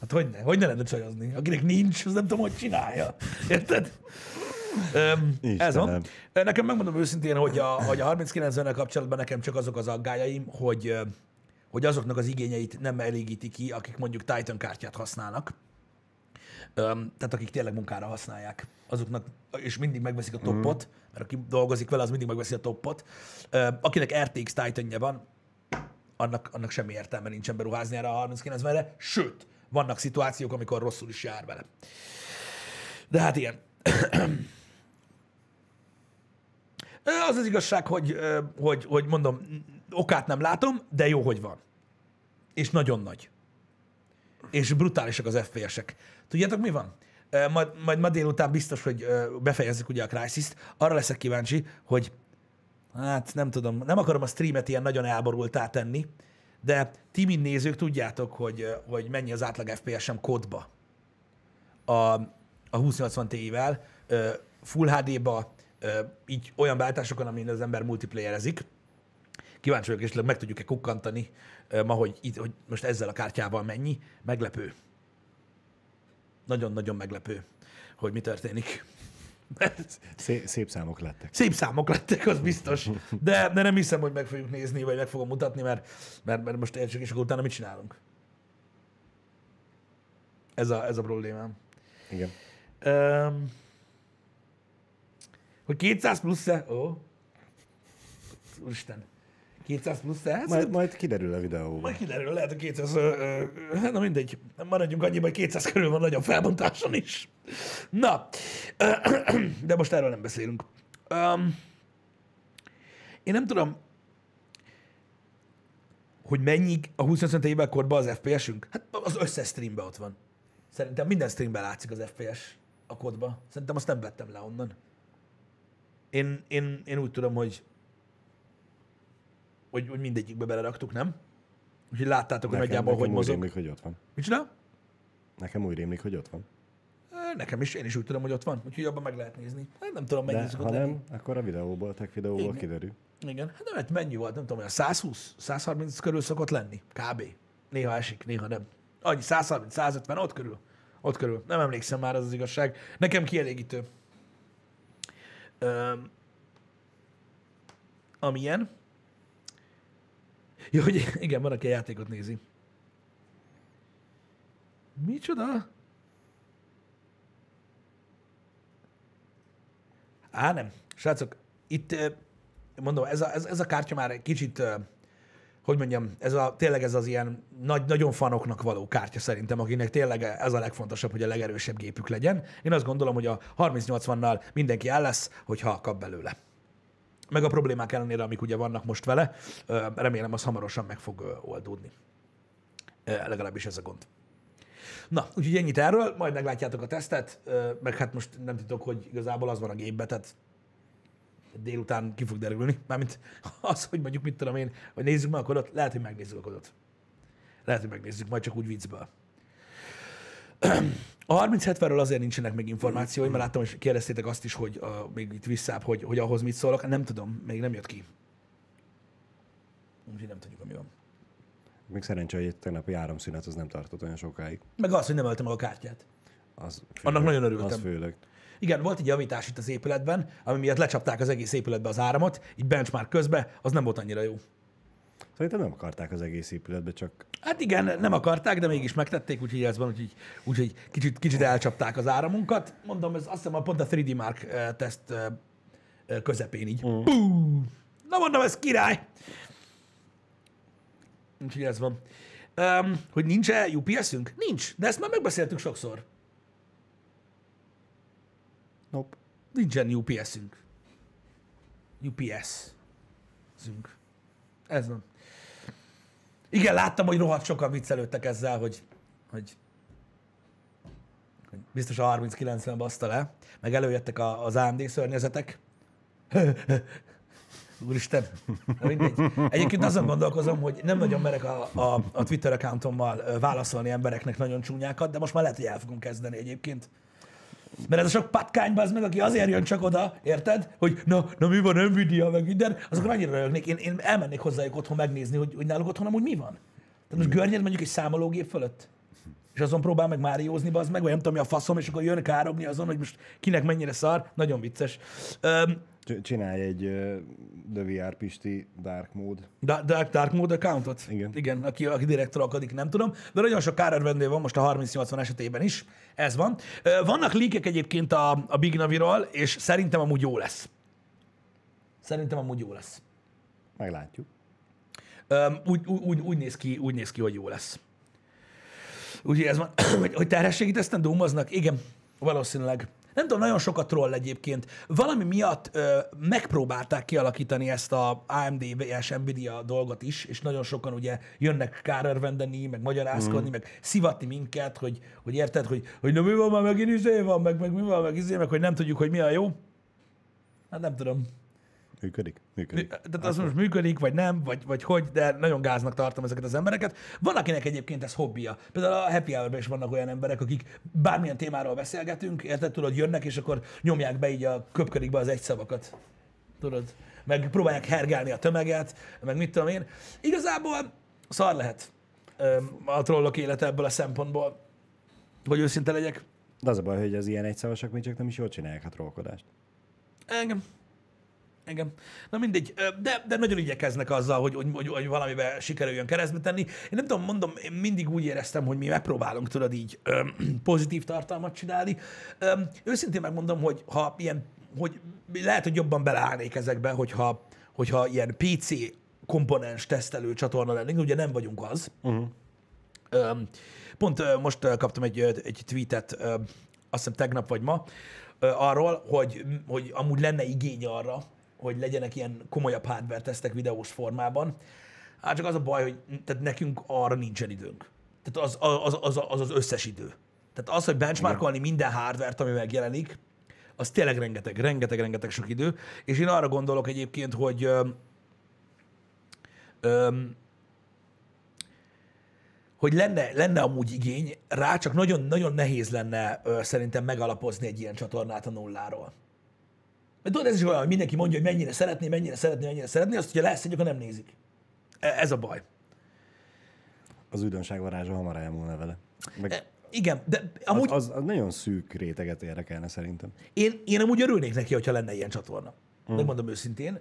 Hát hogy ne? Hogy ne lehetett csajozni? Akinek nincs, az nem tudom, hogy csinálja. Érted? Um, ez van. Nekem megmondom őszintén, hogy a, hogy a 39 nel kapcsolatban nekem csak azok az aggájaim, hogy, hogy azoknak az igényeit nem elégíti ki, akik mondjuk Titan kártyát használnak. Tehát akik tényleg munkára használják, azoknak, és mindig megveszik a toppot, mert aki dolgozik vele, az mindig megveszi a toppot. Akinek RTX Titan-je van, annak, annak semmi értelme nincsen beruházni erre a 3090-re, sőt, vannak szituációk, amikor rosszul is jár vele. De hát ilyen. Az az igazság, hogy, hogy, hogy mondom, okát nem látom, de jó, hogy van. És nagyon nagy. És brutálisak az FPS-ek. Tudjátok, mi van? Majd, majd ma délután biztos, hogy befejezzük ugye a Crysis-t. Arra leszek kíváncsi, hogy hát nem tudom, nem akarom a streamet ilyen nagyon elborultá tenni, de ti, mint nézők, tudjátok, hogy, hogy mennyi az átlag FPS-em kódba a, a 2080 Ti-vel, Full HD-ba, így olyan beállításokon, amin az ember multiplayerezik. Kíváncsi vagyok, és meg tudjuk-e kukkantani ma, hogy, itt, hogy most ezzel a kártyával mennyi. Meglepő. Nagyon-nagyon meglepő, hogy mi történik. Szép, szép számok lettek. Szép számok lettek, az biztos. De, de nem hiszem, hogy meg fogjuk nézni, vagy meg fogom mutatni, mert, mert, mert most értsük, és akkor utána mit csinálunk. Ez a, ez a problémám. Igen. Um, hogy 200 plusz-e? Ó. Úristen. 200 plusz-e? Majd, majd kiderül a videóban. Majd kiderül, lehet, hogy 200, ö, ö, hát na mindegy, maradjunk annyiba, hogy 200 körül van nagyobb felbontáson is. Na, de most erről nem beszélünk. Um, én nem tudom, hogy mennyi a 25 évvel korban az FPS-ünk? Hát az összes streamben ott van. Szerintem minden streamben látszik az FPS a kodba. Szerintem azt nem vettem le onnan. Én, én, én úgy tudom, hogy hogy, hogy mindegyikbe beleraktuk, nem? Úgyhogy láttátok, hogy nagyjából hogy úgy mozog. rémlik, hogy ott van. Micsoda? Nekem úgy rémlik, hogy ott van. Nekem is, én is úgy tudom, hogy ott van. Úgyhogy abban meg lehet nézni. Hát nem tudom, mennyi De ha lenni. nem, akkor a videóból, a tech videóból Igen. kiderül. Igen. Hát nem, hát mennyi volt, nem tudom, olyan 120, 130 körül szokott lenni. Kb. Néha esik, néha nem. Annyi, 130, 150, ott körül. Ott körül. Nem emlékszem már, az az igazság. Nekem kielégítő. Öm, amilyen. Jó, hogy igen, van, aki a játékot nézi. Micsoda? Á, nem. Srácok, itt mondom, ez a, ez, ez a kártya már egy kicsit, hogy mondjam, ez a, tényleg ez az ilyen nagy, nagyon fanoknak való kártya szerintem, akinek tényleg ez a legfontosabb, hogy a legerősebb gépük legyen. Én azt gondolom, hogy a 3080-nal mindenki el lesz, hogyha kap belőle. Meg a problémák ellenére, amik ugye vannak most vele, remélem az hamarosan meg fog oldódni. Legalábbis ez a gond. Na, úgyhogy ennyit erről, majd meglátjátok a tesztet, meg hát most nem titok, hogy igazából az van a gépbe, tehát délután ki fog derülni. Mármint az, hogy mondjuk mit tudom én, hogy nézzük meg a kodot, lehet, hogy megnézzük a kodot. Lehet, hogy megnézzük, majd csak úgy viccből. A 3070-ről azért nincsenek még információim, mert láttam, hogy kérdeztétek azt is, hogy uh, még itt visszább, hogy, hogy ahhoz mit szólok. Nem tudom, még nem jött ki. Úgyhogy nem tudjuk, mi van. Még szerencsé, hogy egy tegnapi áramszünet az nem tartott olyan sokáig. Meg az, hogy nem öltem meg a kártyát. Az Annak nagyon örültem. Az főleg. Igen, volt egy javítás itt az épületben, ami miatt lecsapták az egész épületbe az áramot, így benchmark közben, az nem volt annyira jó. Szerintem nem akarták az egész épületbe, csak Hát igen, nem akarták, de mégis megtették, úgyhogy ez van, úgyhogy, úgyhogy kicsit, kicsit elcsapták az áramunkat. Mondom, ez azt hiszem a pont a 3D Mark teszt közepén így. Mm. Na mondom, ez király! Úgyhogy ez van. Um, hogy nincs-e UPS-ünk? Nincs, de ezt már megbeszéltük sokszor. nope. Nincsen UPS-ünk. UPS. Ez van. Igen, láttam, hogy rohadt sokan viccelődtek ezzel, hogy, hogy, biztos a 30-90 baszta le, meg előjöttek a, az AMD szörnyezetek. Úristen, na mindegy. Egyébként azon gondolkozom, hogy nem nagyon merek a, a, a Twitter accountommal válaszolni embereknek nagyon csúnyákat, de most már lehet, hogy el fogom kezdeni egyébként. Mert ez a sok patkány, az meg, aki azért jön csak oda, érted? Hogy na, na mi van, Nvidia, meg minden, azokon annyira rögnék. Én, én elmennék hozzájuk otthon megnézni, hogy, hogy náluk otthon amúgy mi van. Tehát most görnyed mondjuk egy számológép fölött, és azon próbál meg Máriózni, az meg, vagy nem tudom, mi a faszom, és akkor jön károgni azon, hogy most kinek mennyire szar. Nagyon vicces. Csinálj egy uh, The VR Pisti Dark Mode. Dark, Dark Mode accountot? Igen. Igen, aki, aki direkt trollkodik, nem tudom. De nagyon sok kárörvendő van most a 3080 esetében is. Ez van. Vannak líkek egyébként a, a Big Naviról, és szerintem amúgy jó lesz. Szerintem amúgy jó lesz. Meglátjuk. Úgy, úgy, úgy, úgy, néz ki, úgy néz ki, hogy jó lesz. Úgyhogy ez van, hogy, hogy terhességi teszten dúmoznak? Igen, valószínűleg. Nem tudom, nagyon sokat troll egyébként. Valami miatt ö, megpróbálták kialakítani ezt a AMD vs Nvidia dolgot is, és nagyon sokan ugye jönnek kárörvendeni, meg magyarázkodni, mm. meg szivatni minket, hogy, hogy érted, hogy, hogy na mi van már megint izé van, meg, meg mi van, meg izé, meg hogy nem tudjuk, hogy mi a jó. Hát nem tudom. Működik? Működik. Tehát az most működik, vagy nem, vagy, vagy hogy, de nagyon gáznak tartom ezeket az embereket. Van, akinek egyébként ez hobbija. Például a Happy hour is vannak olyan emberek, akik bármilyen témáról beszélgetünk, érted, tudod, jönnek, és akkor nyomják be így a köpkörikbe az egy szavakat. Tudod? Meg próbálják hergálni a tömeget, meg mit tudom én. Igazából szar lehet a trollok élete ebből a szempontból, hogy őszinte legyek. De az a baj, hogy az ilyen egyszavasak még csak nem is jól csinálják a trollkodást. Engem. Engem. Na mindegy, de, de nagyon igyekeznek azzal, hogy, hogy, hogy, hogy valamiben sikerüljön keresztbe tenni. Én nem tudom, mondom, én mindig úgy éreztem, hogy mi megpróbálunk, tudod így ö, pozitív tartalmat csinálni. Ö, őszintén megmondom, hogy ha ilyen, hogy lehet, hogy jobban beleállnék ezekbe, hogyha, hogyha ilyen PC komponens tesztelő csatorna lennénk, ugye nem vagyunk az. Uh-huh. Ö, Pont ö, most kaptam egy, egy tweetet, ö, azt hiszem tegnap vagy ma, arról, hogy, hogy amúgy lenne igény arra, hogy legyenek ilyen komolyabb hardware tesztek videós formában. Hát csak az a baj, hogy tehát nekünk arra nincsen időnk. Tehát az az, az, az, az összes idő. Tehát az, hogy benchmarkolni minden hardware-t, ami megjelenik, az tényleg rengeteg, rengeteg, rengeteg sok idő. És én arra gondolok egyébként, hogy öm, öm, hogy lenne, lenne amúgy igény rá, csak nagyon-nagyon nehéz lenne ö, szerintem megalapozni egy ilyen csatornát a nulláról. Mert tudod, ez is olyan, hogy mindenki mondja, hogy mennyire szeretné, mennyire szeretné, mennyire szeretné, azt, hogyha lesz egy, akkor nem nézik. E- Ez a baj. Az újdonság varázsa hamar elmúlna vele. Meg E, Igen, de az, amúgy az, az, nagyon szűk réteget érdekelne szerintem. én, én amúgy örülnék neki, hogyha lenne ilyen csatorna. Mm. Megmondom őszintén,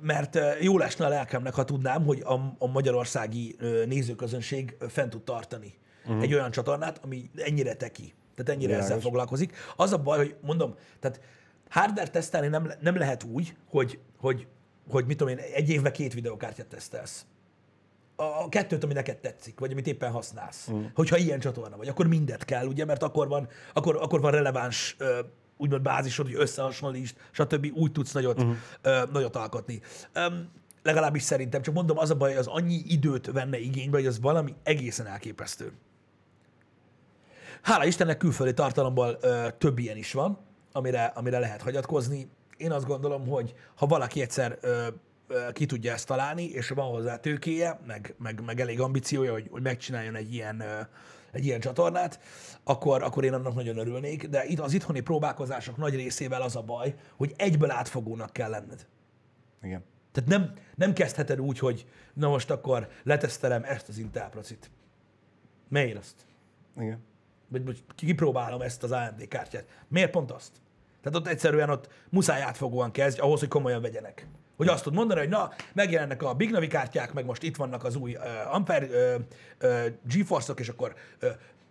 mert ö, jó lesne a lelkemnek, ha tudnám, hogy a, a magyarországi nézőközönség fent tud tartani mm. egy olyan csatornát, ami ennyire teki, tehát ennyire Világos. ezzel foglalkozik. Az a baj, hogy mondom, tehát hardware tesztelni nem, nem lehet úgy, hogy, hogy, hogy mit tudom én, egy évben két videokártyát tesztelsz. A kettőt, ami neked tetszik, vagy amit éppen használsz. Mm. Hogyha ilyen csatorna vagy, akkor mindet kell, ugye, mert akkor van, akkor, akkor van releváns ö, úgymond bázisod, hogy összehasonlítsd, stb. úgy tudsz nagyot, uh-huh. ö, nagyot alkotni. Öm, legalábbis szerintem, csak mondom, az a baj, hogy az annyi időt venne igénybe, hogy az valami egészen elképesztő. Hála Istennek külföldi tartalomból ö, több ilyen is van, amire, amire lehet hagyatkozni. Én azt gondolom, hogy ha valaki egyszer ö, ö, ki tudja ezt találni, és van hozzá tőkéje, meg, meg, meg elég ambíciója, hogy, hogy megcsináljon egy ilyen, ö, egy ilyen csatornát, akkor, akkor én annak nagyon örülnék, de itt az itthoni próbálkozások nagy részével az a baj, hogy egyből átfogónak kell lenned. Igen. Tehát nem, nem kezdheted úgy, hogy na most akkor letesztelem ezt az Intel procit. Miért azt? Igen. Vagy, vagy kipróbálom ezt az AMD kártyát. Miért pont azt? Tehát ott egyszerűen ott muszáj átfogóan kezdj, ahhoz, hogy komolyan vegyenek. Hogy azt tud mondani, hogy na, megjelennek a Big Navi kártyák, meg most itt vannak az új uh, Ampere uh, uh, GeForce-ok, és akkor uh,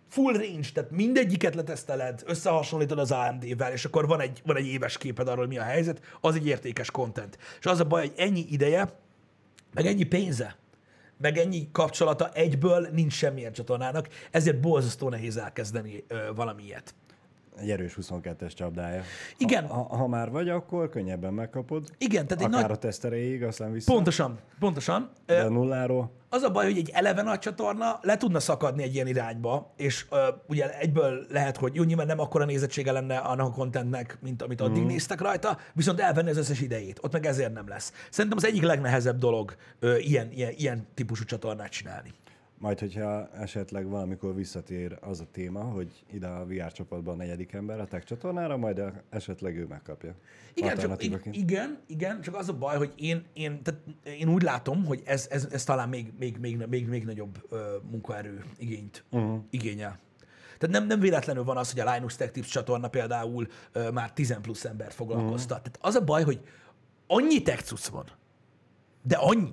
full range, tehát mindegyiket leteszteled, összehasonlítod az AMD-vel, és akkor van egy, van egy éves képed arról, hogy mi a helyzet, az egy értékes content. És az a baj, hogy ennyi ideje, meg ennyi pénze, meg ennyi kapcsolata egyből nincs semmilyen csatornának, ezért borzasztó nehéz elkezdeni ö, valami. Egy erős 22-es csapdája. Igen. Ha, ha, ha már vagy, akkor könnyebben megkapod. Igen, tehát egy Akár nagy... a teszteréig, aztán vissza. Pontosan, pontosan. De a nulláról. Az a baj, hogy egy eleve nagy csatorna le tudna szakadni egy ilyen irányba, és uh, ugye egyből lehet, hogy jó, nyilván nem akkora nézettsége lenne annak a contentnek, mint amit addig mm. néztek rajta, viszont elvenni az összes idejét. Ott meg ezért nem lesz. Szerintem az egyik legnehezebb dolog uh, ilyen, ilyen, ilyen típusú csatornát csinálni. Majd, hogyha esetleg valamikor visszatér az a téma, hogy ide a VR csapatban a negyedik ember a tech csatornára, majd esetleg ő megkapja. Igen, csak, igen, igen, csak az a baj, hogy én, én, tehát én úgy látom, hogy ez, ez, ez talán még, még, még, még, még nagyobb ö, munkaerő igényt uh-huh. igényel. Tehát nem, nem véletlenül van az, hogy a Linus Tech Tips csatorna például ö, már 10 plusz embert foglalkoztat. Uh-huh. Tehát az a baj, hogy annyi tech van, de annyi,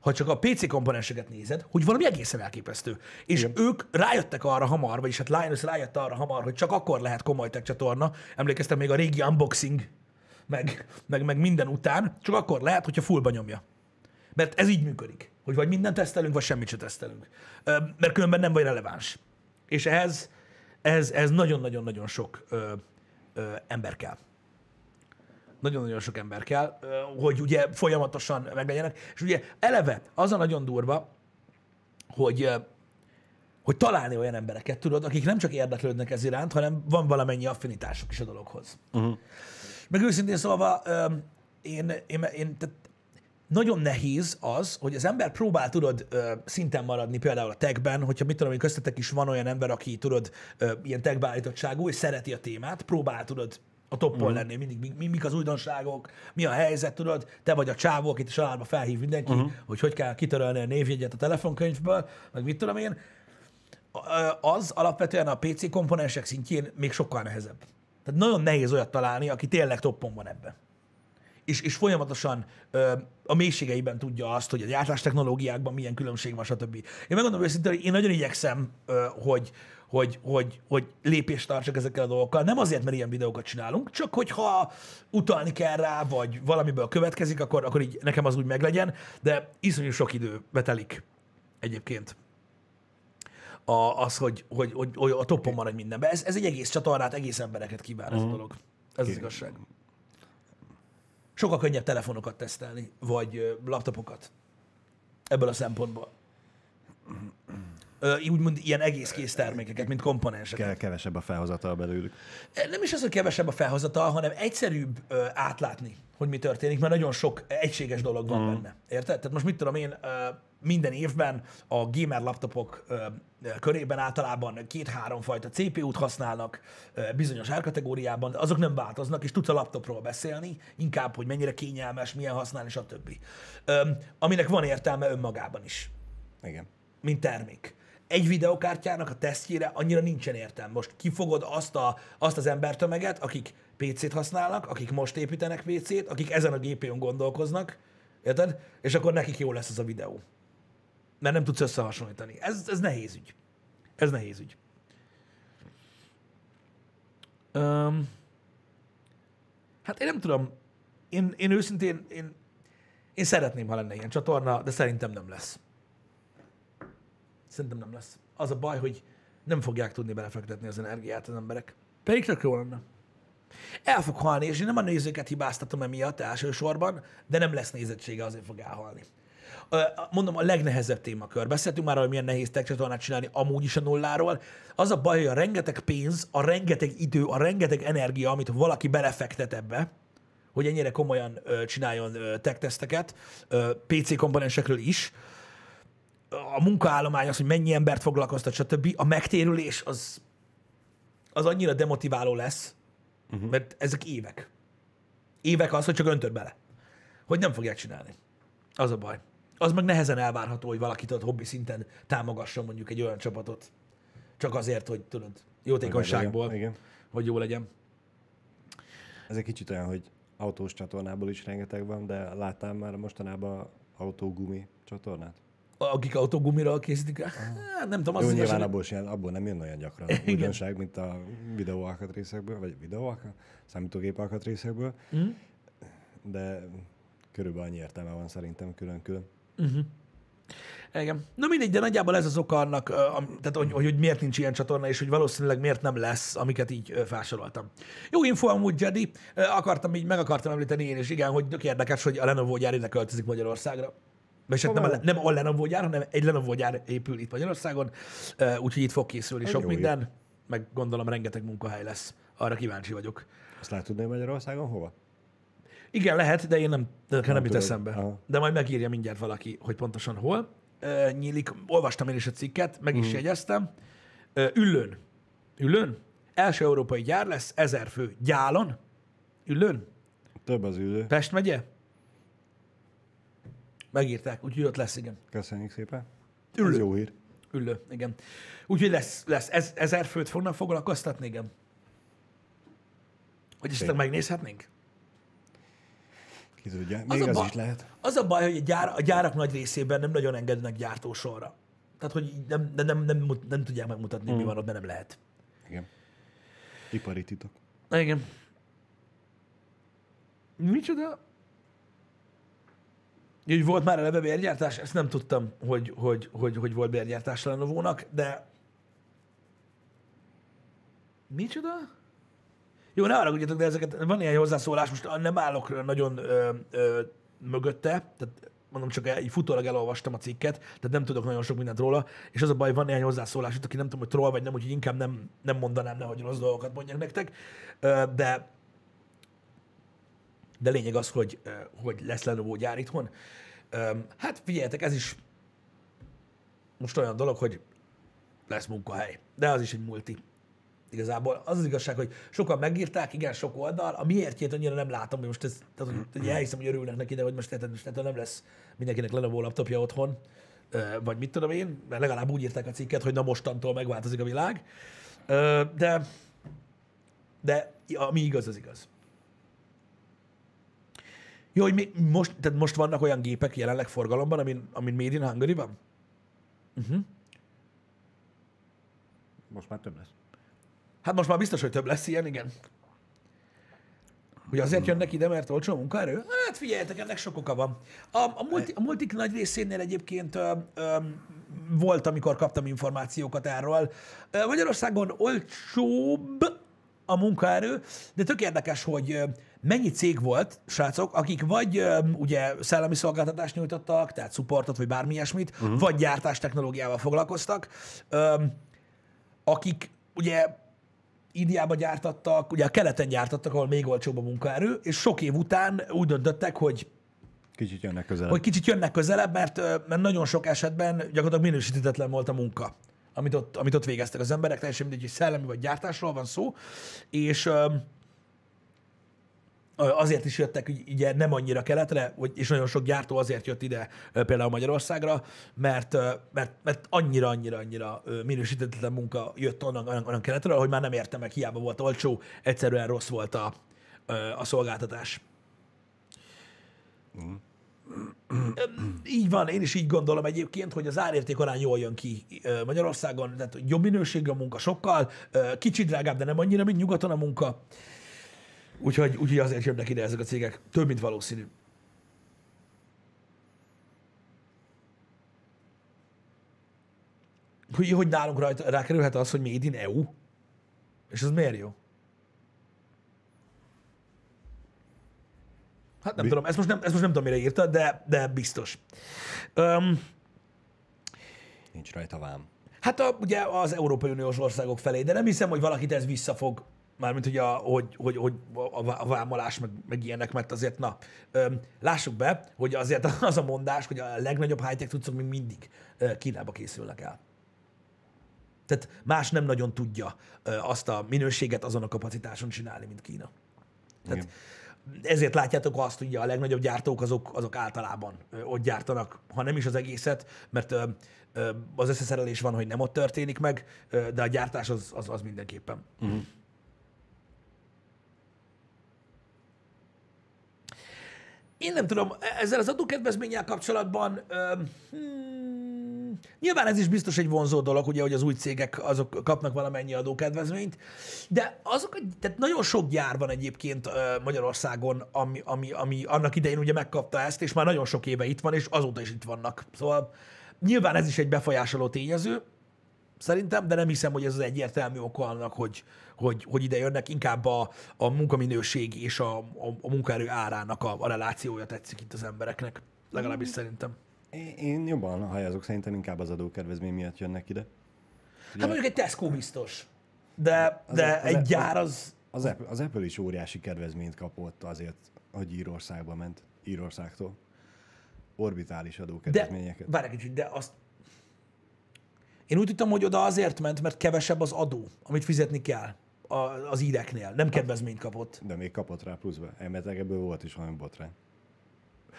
ha csak a PC komponenseket nézed, hogy valami egészen elképesztő. És Igen. ők rájöttek arra hamar, vagyis hát Linus rájött arra hamar, hogy csak akkor lehet komoly tech csatorna. Emlékeztem még a régi unboxing, meg, meg, meg minden után, csak akkor lehet, hogyha fullba nyomja. Mert ez így működik, hogy vagy mindent tesztelünk, vagy semmit se tesztelünk. Mert különben nem vagy releváns. És ehhez, ez, ez nagyon-nagyon-nagyon sok ö, ö, ember kell nagyon-nagyon sok ember kell, hogy ugye folyamatosan meglegyenek. És ugye eleve az a nagyon durva, hogy, hogy találni olyan embereket, tudod, akik nem csak érdeklődnek ez iránt, hanem van valamennyi affinitásuk is a dologhoz. Uh-huh. Meg őszintén szólva, én, én, én tehát nagyon nehéz az, hogy az ember próbál, tudod, szinten maradni például a techben, hogyha mit tudom én, köztetek is van olyan ember, aki, tudod, ilyen techbeállítottságú, és szereti a témát, próbál, tudod, a toppon mm. lenni, mindig mi, mi, mik az újdonságok, mi a helyzet, tudod, te vagy a csávó, akit a családba felhív mindenki, uh-huh. hogy hogy kell kitörölni a névjegyet a telefonkönyvből, meg mit tudom én, az alapvetően a PC komponensek szintjén még sokkal nehezebb. Tehát nagyon nehéz olyat találni, aki tényleg toppon van ebben. És, és folyamatosan ö, a mélységeiben tudja azt, hogy a gyártás technológiákban milyen különbség van, stb. Én megmondom őszintén, hogy én nagyon igyekszem, ö, hogy, hogy, hogy, hogy lépést tartsak ezekkel a dolgokkal. Nem azért, mert ilyen videókat csinálunk, csak hogyha utalni kell rá, vagy valamiből következik, akkor, akkor így nekem az úgy meglegyen, de iszonyú sok idő betelik egyébként a, az, hogy, hogy, hogy, hogy a toppon maradj mindenben. Ez, ez egy egész csatornát, egész embereket kíván ez a dolog. Ez az igazság. Sokkal könnyebb telefonokat tesztelni, vagy laptopokat. Ebből a szempontból. Úgymond ilyen egész kész termékeket, mint komponenseket. Kevesebb a felhozatal belőlük. Nem is az, hogy kevesebb a felhozatal, hanem egyszerűbb átlátni, hogy mi történik, mert nagyon sok egységes dolog van mm. benne. Érted? Tehát most mit tudom én, minden évben a gamer laptopok körében általában két-három fajta CPU-t használnak bizonyos árkategóriában, azok nem változnak, és tudsz a laptopról beszélni, inkább, hogy mennyire kényelmes, milyen használni, stb. Aminek van értelme önmagában is Igen. mint termék. Egy videokártyának a tesztjére annyira nincsen értelme. Most kifogod azt, a, azt az embertömeget, akik PC-t használnak, akik most építenek PC-t, akik ezen a GPU-n gondolkoznak, érted? És akkor nekik jó lesz az a videó. Mert nem tudsz összehasonlítani. Ez, ez nehéz ügy. Ez nehéz ügy. Um, hát én nem tudom. Én, én őszintén, én, én szeretném, ha lenne ilyen csatorna, de szerintem nem lesz. Szerintem nem lesz. Az a baj, hogy nem fogják tudni belefektetni az energiát az emberek. Pedig tök jó lenne. El fog halni, és én nem a nézőket hibáztatom emiatt elsősorban, de nem lesz nézettsége, azért fog elhalni. Mondom, a legnehezebb témakör. Beszéltünk már, hogy milyen nehéz tech csinálni amúgy is a nulláról. Az a baj, hogy a rengeteg pénz, a rengeteg idő, a rengeteg energia, amit valaki belefektet ebbe, hogy ennyire komolyan csináljon tech PC komponensekről is, a munkaállomány, az, hogy mennyi embert foglalkoztat, stb. A megtérülés az, az annyira demotiváló lesz, uh-huh. mert ezek évek. Évek az, hogy csak öntöd bele. Hogy nem fogják csinálni. Az a baj. Az meg nehezen elvárható, hogy valaki tudod hobbi szinten támogasson mondjuk egy olyan csapatot. Csak azért, hogy tudod, jótékonyságból, igen. hogy jó legyen. Ez egy kicsit olyan, hogy autós csatornából is rengeteg van, de láttál már mostanában autógumi csatornát? Akik autógumiról készítik, hát nem tudom, az Jó, az nyilván abból, sem, abból nem jön olyan gyakran újdonság, mint a videó alkatrészekből, vagy videó alkat, számítógép alkatrészekből, Mm. de körülbelül annyi értelme van szerintem külön-külön. Igen. Na mindegy, de nagyjából ez az oka annak, tehát hogy, hogy, miért nincs ilyen csatorna, és hogy valószínűleg miért nem lesz, amiket így felsoroltam. Jó info amúgy, Jedi. Akartam így, meg akartam említeni én is, igen, hogy tök érdekes, hogy a Lenovo gyár ide költözik Magyarországra. Vagy hát nem, a, nem a Lenovo gyár, hanem egy Lenovo gyár épül itt Magyarországon, úgyhogy itt fog készülni sok jó minden, meg gondolom rengeteg munkahely lesz. Arra kíváncsi vagyok. Azt lehet tudni Magyarországon hova? Igen, lehet, de én nem, nekem nem jut eszembe. Aha. De majd megírja mindjárt valaki, hogy pontosan hol. Ö, nyílik, olvastam én is a cikket, meg is jegyeztem. Ö, Üllőn. Üllőn. Első európai gyár lesz, ezer fő. Gyálon. Üllőn. Több az ülő. Pest megye. Megírták, úgyhogy ott lesz, igen. Köszönjük szépen. Ülő. Ez jó hír. Üllő, igen. Úgyhogy lesz, lesz ez, ezer főt fognak foglalkoztatni, igen. Hogy esetleg megnézhetnénk? Ki tudja. Az Még a az, ba- is lehet. Az a baj, hogy a, gyár, a gyárak nagy részében nem nagyon engednek gyártósorra. Tehát, hogy nem, nem, nem, nem, nem tudják megmutatni, mm. mi van ott, mert nem lehet. Igen. Ipari titok. Igen. Micsoda? Úgy volt már eleve bérgyártás? Ezt nem tudtam, hogy, hogy, hogy, hogy volt bérgyártás Lenovo-nak, de... Micsoda? Jó, ne haragudjatok, de ezeket, van ilyen hozzászólás, most nem állok nagyon ö, ö, mögötte, tehát mondom, csak így futólag elolvastam a cikket, tehát nem tudok nagyon sok mindent róla, és az a baj, van néhány hozzászólás itt, aki nem tudom, hogy troll vagy nem, úgyhogy inkább nem, nem mondanám, nehogy rossz dolgokat mondjak nektek, de de lényeg az, hogy, hogy lesz Lenovo gyár itthon. Hát figyeljetek, ez is most olyan dolog, hogy lesz munkahely, de az is egy multi. Igazából az az igazság, hogy sokan megírták, igen, sok oldal, a miértjét annyira nem látom, hogy most ez, tehát, hogy, elhiszem, hogy örülnek neki, de hogy most érted, most ettől nem lesz mindenkinek Lenovo laptopja otthon, vagy mit tudom én, mert legalább úgy írták a cikket, hogy na mostantól megváltozik a világ. De, de ami igaz, az igaz. Jó, hogy mi, most, tehát most vannak olyan gépek jelenleg forgalomban, amin, amin Made in Hungary van? Most már több lesz. Hát most már biztos, hogy több lesz ilyen, igen. Hogy azért jönnek ide, mert olcsó a munkaerő? Hát figyeljetek, ennek sok oka van. A, a, multi, a multik nagy részénél egyébként ö, ö, volt, amikor kaptam információkat erről. Magyarországon olcsóbb a munkaerő, de tök érdekes, hogy mennyi cég volt, srácok, akik vagy ugye szellemi szolgáltatást nyújtottak, tehát supportot, vagy bármi ilyesmit, uh-huh. vagy gyártás technológiával foglalkoztak, akik ugye Indiába gyártattak, ugye a keleten gyártattak, ahol még olcsóbb a munkaerő, és sok év után úgy döntöttek, hogy, Kicsit jönnek közelebb. hogy kicsit jönnek közelebb, mert, mert nagyon sok esetben gyakorlatilag minősítetetlen volt a munka, amit ott, amit ott végeztek az emberek, teljesen mindegy, hogy szellemi vagy gyártásról van szó, és azért is jöttek ugye nem annyira keletre, és nagyon sok gyártó azért jött ide például Magyarországra, mert, mert, mert annyira, annyira, annyira minősítetlen munka jött onnan, onnan, onnan keletről, hogy már nem értem meg, hiába volt olcsó, egyszerűen rossz volt a, a szolgáltatás. Így van, én is így gondolom egyébként, hogy az árérték arány jól jön ki Magyarországon, tehát jobb minőségű a munka sokkal, kicsit drágább, de nem annyira, mint nyugaton a munka. Úgyhogy, úgyhogy azért jönnek ide ezek a cégek. Több, mint valószínű. Hogy, hogy nálunk rajta rákerülhet az, hogy Made in EU? És ez miért jó? Hát nem Mi? tudom, ezt most nem, ezt most nem tudom, mire írta, de, de biztos. Um, Nincs rajta vám. Hát a, ugye az Európai Uniós országok felé, de nem hiszem, hogy valakit ez visszafog, mármint hogy, a, hogy, hogy, hogy a, vámolás, meg, meg ilyenek, mert azért, na, öm, lássuk be, hogy azért az a mondás, hogy a legnagyobb high-tech tudszok még mindig Kínába készülnek el. Tehát más nem nagyon tudja azt a minőséget azon a kapacitáson csinálni, mint Kína. Tehát ezért látjátok azt, hogy a legnagyobb gyártók azok, azok általában ott gyártanak, ha nem is az egészet, mert az összeszerelés van, hogy nem ott történik meg, de a gyártás az, az, az mindenképpen. Uh-huh. Én nem tudom, ezzel az adókedvezménnyel kapcsolatban hmm, nyilván ez is biztos egy vonzó dolog, ugye, hogy az új cégek azok kapnak valamennyi adókedvezményt, de azok, tehát nagyon sok gyár van egyébként Magyarországon, ami, ami, ami annak idején ugye megkapta ezt, és már nagyon sok éve itt van, és azóta is itt vannak. Szóval nyilván ez is egy befolyásoló tényező, szerintem, de nem hiszem, hogy ez az egyértelmű oka annak, hogy, hogy, hogy ide jönnek. Inkább a, a munkaminőség és a, a, a munkaerő árának a, a relációja tetszik itt az embereknek. Legalábbis szerintem. Én, jobban hajazok, szerintem inkább az adókedvezmény miatt jönnek ide. Hát mondjuk egy Tesco biztos. De, de az- egy az- gyár az... Az Apple, az Apple is óriási kedvezményt kapott azért, hogy Írországba ment, Írországtól. Orbitális De, adókedvezményeket. várj egy kicsit, de azt... Én úgy tudtam, hogy oda azért ment, mert kevesebb az adó, amit fizetni kell az íreknél. Nem kedvezményt kapott. De még kapott rá pluszba. Elméletileg ebből volt is valami botrány.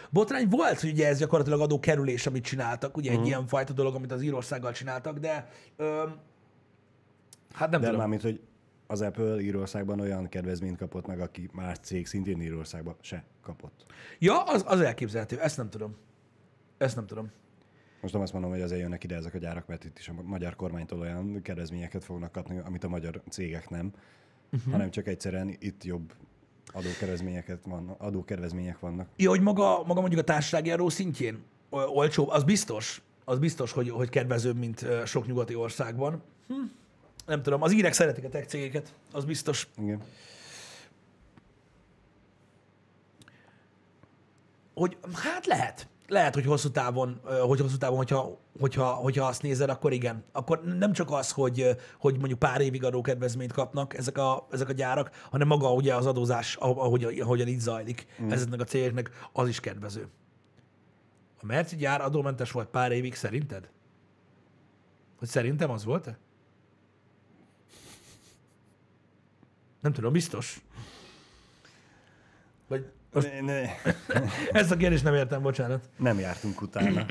Botrány volt, hogy ugye ez gyakorlatilag adókerülés, amit csináltak, ugye Mhm. egy ilyen fajta dolog, amit az Írországgal csináltak, de ö, hát nem De tudom. mármint, hogy az Apple Írországban olyan kedvezményt kapott meg, aki más cég szintén Írországban se kapott. Ja, az, az elképzelhető, ezt nem tudom. Ezt nem tudom. Most nem azt mondom, hogy azért jönnek ide ezek a gyárak, mert itt is a magyar kormánytól olyan kedvezményeket fognak kapni, amit a magyar cégek nem, uh-huh. hanem csak egyszerűen itt jobb adókedvezményeket van, adókedvezmények vannak. Ja, hogy maga, maga mondjuk a társasági adó szintjén olcsóbb, az biztos, az biztos, hogy, hogy kedvezőbb, mint sok nyugati országban. Hm. Nem tudom, az írek szeretik a tech cégeket, az biztos. Igen. hogy hát lehet. Lehet, hogy hosszú távon, hogy hosszú távon, hogyha, hogyha, hogyha azt nézed, akkor igen. Akkor nem csak az, hogy, hogy mondjuk pár évig adókedvezményt kapnak ezek a, ezek a gyárak, hanem maga ugye az adózás, ah- ahogy, ahogyan itt zajlik mm. ezeknek a cégeknek, az is kedvező. A Merci gyár adómentes volt pár évig, szerinted? Hogy szerintem az volt-e? Nem tudom, biztos. Vagy most Ne, ne, ezt a kérdést nem értem, bocsánat. nem jártunk utána.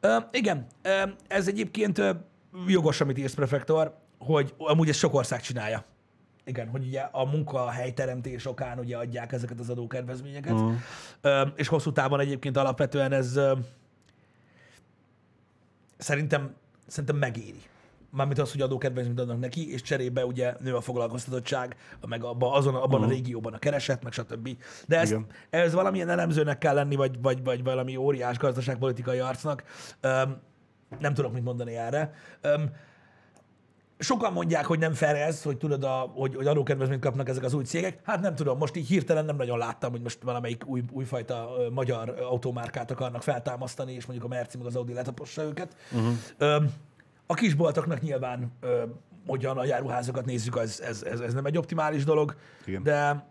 Ö, igen, ö, ez egyébként ö, jogos, amit írsz, prefektor, hogy amúgy ezt sok ország csinálja. Igen, hogy ugye a munkahelyteremtés okán ugye adják ezeket az adókedvezményeket. Uh-huh. Ö, és hosszú távon egyébként alapvetően ez ö, szerintem, szerintem megéri. Mármint az, hogy adókedvezményt adnak neki, és cserébe ugye nő a foglalkoztatottság, meg abba, azon, abban uh-huh. a régióban a kereset, meg stb. De ez, Igen. ez valamilyen elemzőnek kell lenni, vagy, vagy, vagy valami óriás gazdaságpolitikai arcnak. Öm, nem tudok mit mondani erre. Öm, sokan mondják, hogy nem fair ez, hogy tudod, a, hogy, hogy adókedvezményt kapnak ezek az új cégek. Hát nem tudom, most így hirtelen nem nagyon láttam, hogy most valamelyik új, újfajta magyar automárkát akarnak feltámasztani, és mondjuk a Merci meg az Audi letapossa őket. Uh-huh. Öm, a kisboltoknak nyilván, ö, hogyan a járuházokat nézzük, ez, ez, ez, ez nem egy optimális dolog, Igen. de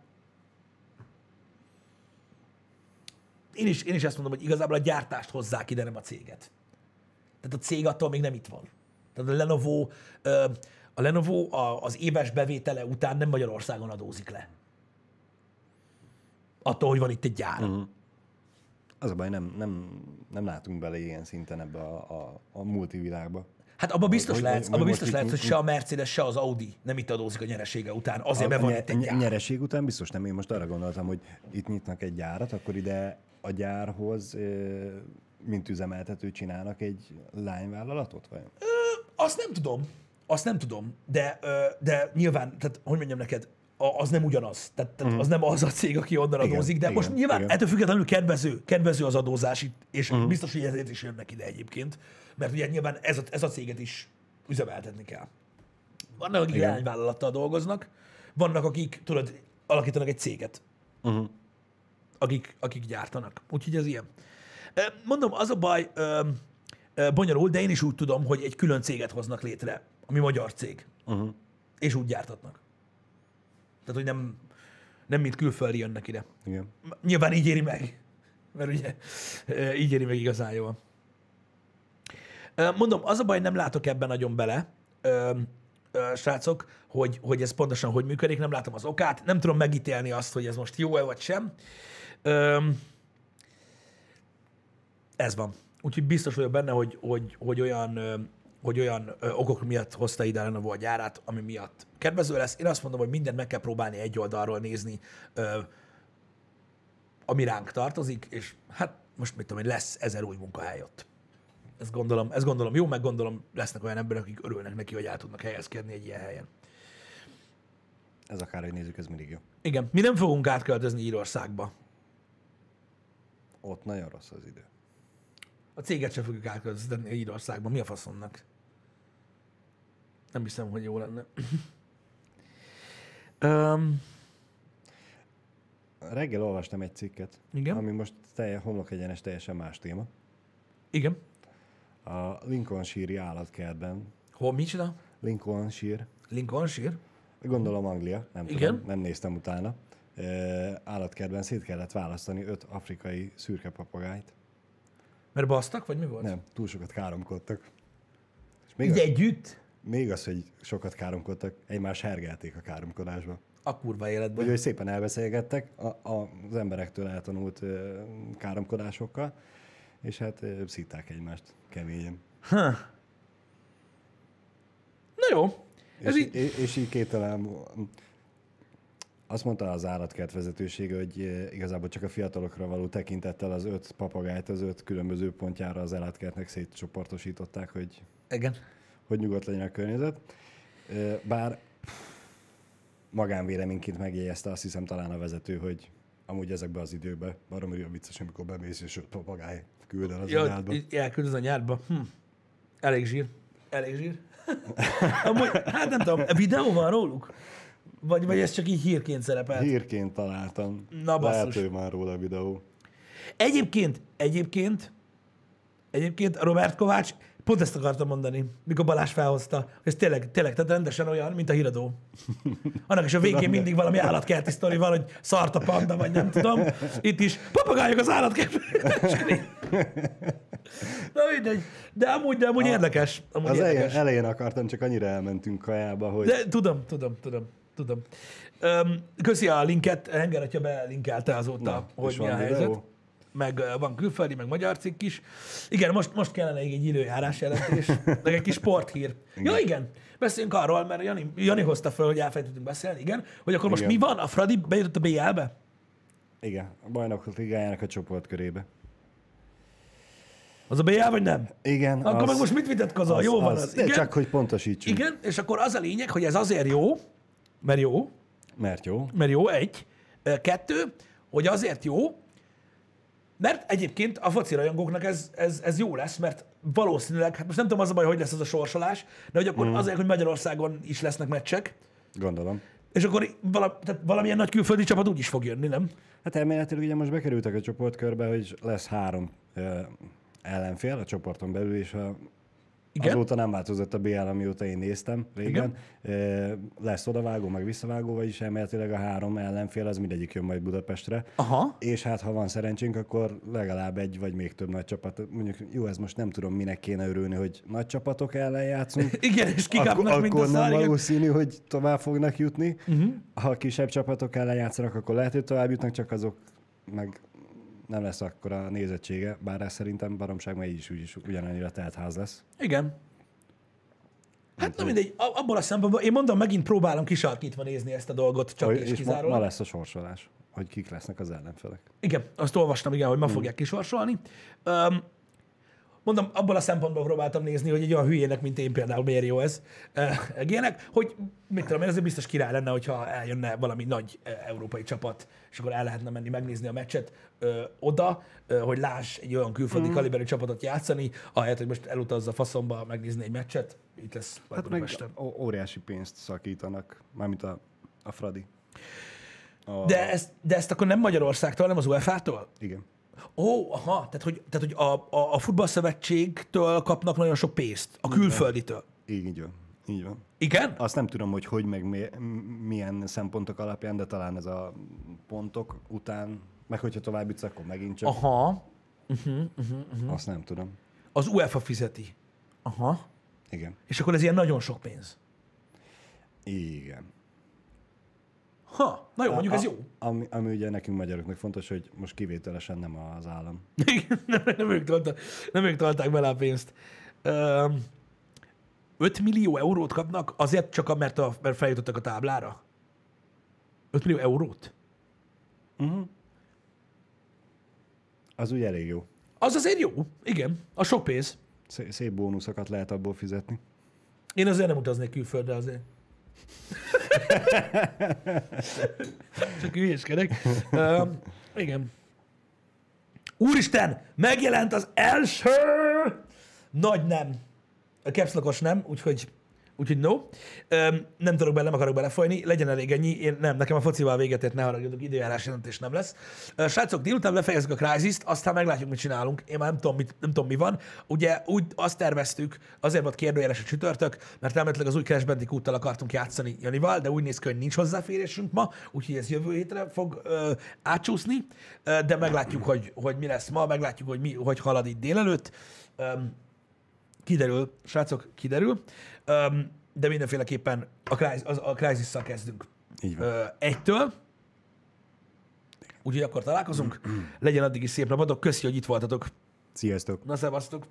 én is, én is ezt mondom, hogy igazából a gyártást hozzák ide, nem a céget. Tehát a cég attól még nem itt van. Tehát a Lenovo, ö, a Lenovo a, az éves bevétele után nem Magyarországon adózik le. Attól, hogy van itt egy gyár. Uh-huh. Az a baj, nem, nem, nem látunk bele ilyen szinten ebbe a, a, a multivilágba. Hát abban biztos Hogy- abban hogy biztos most lehet, itt- hogy se a Mercedes, se az Audi nem itt adózik a nyeresége után. Azért, mert van nye- itt egy gyár. nyereség után biztos nem. Én most arra gondoltam, hogy itt nyitnak egy gyárat, akkor ide a gyárhoz, ö, mint üzemeltető csinálnak egy lányvállalatot? Vagy? Azt nem tudom. Azt nem tudom. De, ö, de nyilván, tehát hogy mondjam neked, az nem ugyanaz. Tehát, tehát az nem az a cég, aki onnan Igen, adózik, de igen, most nyilván igen. ettől függetlenül kedvező, kedvező az adózás itt, és biztos, hogy ezért is jönnek ide egyébként, mert ugye nyilván ez a, ez a céget is üzemeltetni kell. Vannak, akik leányvállalattal dolgoznak, vannak, akik, tudod, alakítanak egy céget, Uh-huh. akik, akik gyártanak. Úgyhogy ez ilyen. Mondom, az a baj, bonyolult, de én is úgy tudom, hogy egy külön céget hoznak létre, ami magyar cég, Uh-huh. és úgy gyártatnak. Tehát, hogy nem, nem mint külföldi jönnek ide. Igen. Nyilván így éri meg, mert ugye ö, így éri meg igazán jól. Mondom, az a baj, nem látok ebben nagyon bele, srácok, hogy, hogy ez pontosan hogy működik, nem látom az okát, nem tudom megítélni azt, hogy ez most jó-e vagy sem. Ez van. Úgyhogy biztos vagyok benne, hogy, hogy, hogy olyan, hogy olyan ö, okok miatt hozta ide a Lenovo a gyárát, ami miatt kedvező lesz. Én azt mondom, hogy mindent meg kell próbálni egy oldalról nézni, ö, ami ránk tartozik, és hát most mit tudom, hogy lesz ezer új munkahely ott. Ezt gondolom, ezt gondolom jó, meg gondolom lesznek olyan emberek, akik örülnek neki, hogy el tudnak helyezkedni egy ilyen helyen. Ez akárhogy nézzük, ez mindig jó. Igen, mi nem fogunk átköltözni Írországba. Ott nagyon rossz az idő. A céget sem fogjuk átköltöztetni Írországban. Mi a faszomnak? Nem hiszem, hogy jó lenne. um, Reggel olvastam egy cikket, Igen. ami most telje, homlok egyenes teljesen más téma. igen. A Lincolnshire állatkertben, Hol, micsoda? Lincolnshire, Lincolnshire? gondolom Anglia, nem Igen. tudom, nem néztem utána. Ö, állatkertben szét kellett választani öt afrikai szürke papagájt. Mert basztak, vagy mi volt? Nem, túl sokat káromkodtak. És még, Így az, együtt? Még az, hogy sokat káromkodtak, egymás hergelték a káromkodásba. A kurva életben. Úgyhogy szépen elbeszélgettek a, a, az emberektől eltanult ö, káromkodásokkal, és hát ö, szítták egymást keményen. Ha. Na jó. Ez És, így... és, és így kételem, azt mondta az állatkert vezetősége, hogy igazából csak a fiatalokra való tekintettel az öt papagájt az öt különböző pontjára az állatkertnek szétcsoportosították, hogy, Igen. Hogy nyugodt legyen a környezet. Bár magánvéleményként megjegyezte azt hiszem talán a vezető, hogy amúgy ezekben az időkben baromi a vicces, amikor bemész, és öt papagáj küld el az Ja, anyádba. így elküldöz a nyárba. Hm. Elég zsír. Elég zsír. Amúgy, hát nem tudom, videó van róluk? Vagy, vagy ez csak így hírként szerepel? Hírként találtam. Na, basszus. Lehet, már róla a videó. Egyébként, egyébként, egyébként Robert Kovács, pont ezt akartam mondani, mikor Balázs felhozta, hogy ez tényleg, tényleg, tehát rendesen olyan, mint a híradó. Annak is a végén mindig valami állatkerti sztori van, hogy szart a panda, vagy nem tudom. Itt is papagájok az állatkert. Na mindegy. De amúgy, de amúgy érdekes. Amúgy Az érdekes. elején akartam, csak annyira elmentünk kajába, hogy De tudom, tudom, tudom, tudom. Öm, köszi a linket, Henger atya belinkelte azóta, Na, hogy mi a helyzet. videó? Meg van külföldi, meg magyar cikk is. Igen, most, most kellene egy időjárás jelentés, meg egy kis sporthír. Igen. Ja, igen. Beszéljünk arról, mert Jani, Jani hozta fel, hogy elfelejtettünk beszélni, igen, hogy akkor most Igen. mi van? A Fradi bejutott a BL-be? igen, a bajnokok ligájának a csoportkörébe. Az a BL, vagy nem? Igen, Akkor meg most mit vitatkozol? Jó van az. De Igen? csak, hogy pontosítsunk. Igen, és akkor az a lényeg, hogy ez azért jó, mert jó, Mert jó. mert jó, egy. Kettő, hogy azért jó, mert egyébként a foci rajongóknak ez, ez, ez jó lesz, mert valószínűleg, hát most nem tudom az a baj, hogy lesz ez a sorsolás, de hogy akkor mm. azért, hogy Magyarországon is lesznek meccsek, Gondolom. és akkor vala, tehát valamilyen nagy külföldi csapat úgy is fog jönni, nem? Hát elméletileg ugye most bekerültek a csoportkörbe, hogy lesz három ö, ellenfél a csoporton belül, és a, Igen? azóta nem változott a BL, amióta én néztem régen. Ö, lesz odavágó, meg visszavágó, vagyis elméletileg a három ellenfél, az mindegyik jön majd Budapestre. Aha. És hát, ha van szerencsénk, akkor legalább egy vagy még több nagy csapat. Mondjuk, jó, ez most nem tudom, minek kéne örülni, hogy nagy csapatok ellen játszunk. Igen, és kikapnak, akkor, mint a akkor nem igen. valószínű, hogy tovább fognak jutni. Uh-huh. Ha kisebb csapatok ellen játszanak, akkor lehet, hogy tovább jutnak, csak azok meg nem lesz akkor a nézettsége, bár ez szerintem baromság, mert így is úgyis ugyanannyira telt ház lesz. Igen. Hát na mindegy, abból a szempontból, én mondom, megint próbálom kisarkítva nézni ezt a dolgot, csak Hogy- és és ma, kizárólag. ma lesz a sorsolás, hogy kik lesznek az ellenfelek. Igen, azt olvastam, igen, hogy ma fogják kisorsolni. Um, mondom, abból a szempontból próbáltam nézni, hogy egy olyan hülyének, mint én például, miért jó ez, uh, ilyenek, hogy mit tudom én, azért biztos király lenne, hogyha eljönne valami nagy uh, európai csapat, és akkor el lehetne menni megnézni a meccset uh, oda, uh, hogy láss egy olyan külföldi mm. kaliberű csapatot játszani, ahelyett, hogy most elutazza faszomba megnézni egy meccset, itt lesz Hát meg óriási pénzt szakítanak, mármint a, a Fradi. A, De ezt, de ezt akkor nem Magyarországtól, nem az UEFA-tól? Igen. Ó, aha, tehát hogy, tehát, hogy a, a, a futballszövetségtől kapnak nagyon sok pénzt, a külfölditől. Így van. Így van. Igen? Azt nem tudom, hogy hogy meg mi, milyen szempontok alapján, de talán ez a pontok után, meg hogyha tovább jutsz, akkor megint csak. Aha, Uh-huh. Azt nem tudom. az UEFA fizeti. Aha. Igen. És akkor ez ilyen nagyon sok pénz. Igen. Ha, na jó, mondjuk ez jó. Ami, ami ugye nekünk magyaroknak fontos, hogy most kivételesen nem az állam. Igen, nem, nem, ők toltak, nem ők tolták bele a pénzt. Öm, 5 millió eurót kapnak azért csak, mert, a, mert feljutottak a táblára? 5 millió eurót? Az úgy elég jó. Az azért jó. Igen, a sok pénz. Szé- Szép bónuszokat lehet abból fizetni. Én azért nem utaznék külföldre azért. Csak hülyéskedek. Um, igen. Úristen, megjelent az első nagy nem. A capslokos nem, úgyhogy Úgyhogy no. Öm, nem tudok bele, nem akarok belefolyni, legyen elég ennyi. Én nem, nekem a focival véget ért, ne haragudjuk, időjárás jelentés nem lesz. Ö, Srácok, délután befejezzük a crysis aztán meglátjuk, mit csinálunk. Én már nem tudom, mit, nem tudom mi van. Ugye úgy azt terveztük, azért volt kérdőjeles a csütörtök, mert elméletileg az új Crash Bandicoot-tal akartunk játszani Janival, de úgy néz ki, hogy nincs hozzáférésünk ma, úgyhogy ez jövő hétre fog ö, átcsúszni, ö, de meglátjuk, hogy, hogy mi lesz ma, meglátjuk, hogy mi, hogy halad itt délelőtt. Öm, kiderül, srácok, kiderül, Öm, de mindenféleképpen a, Crysis, az, a Crysis-szal kezdünk. Így van. Ö, egytől, úgyhogy akkor találkozunk. Legyen addig is szép napotok, köszi, hogy itt voltatok. Sziasztok! Na, szevasztok!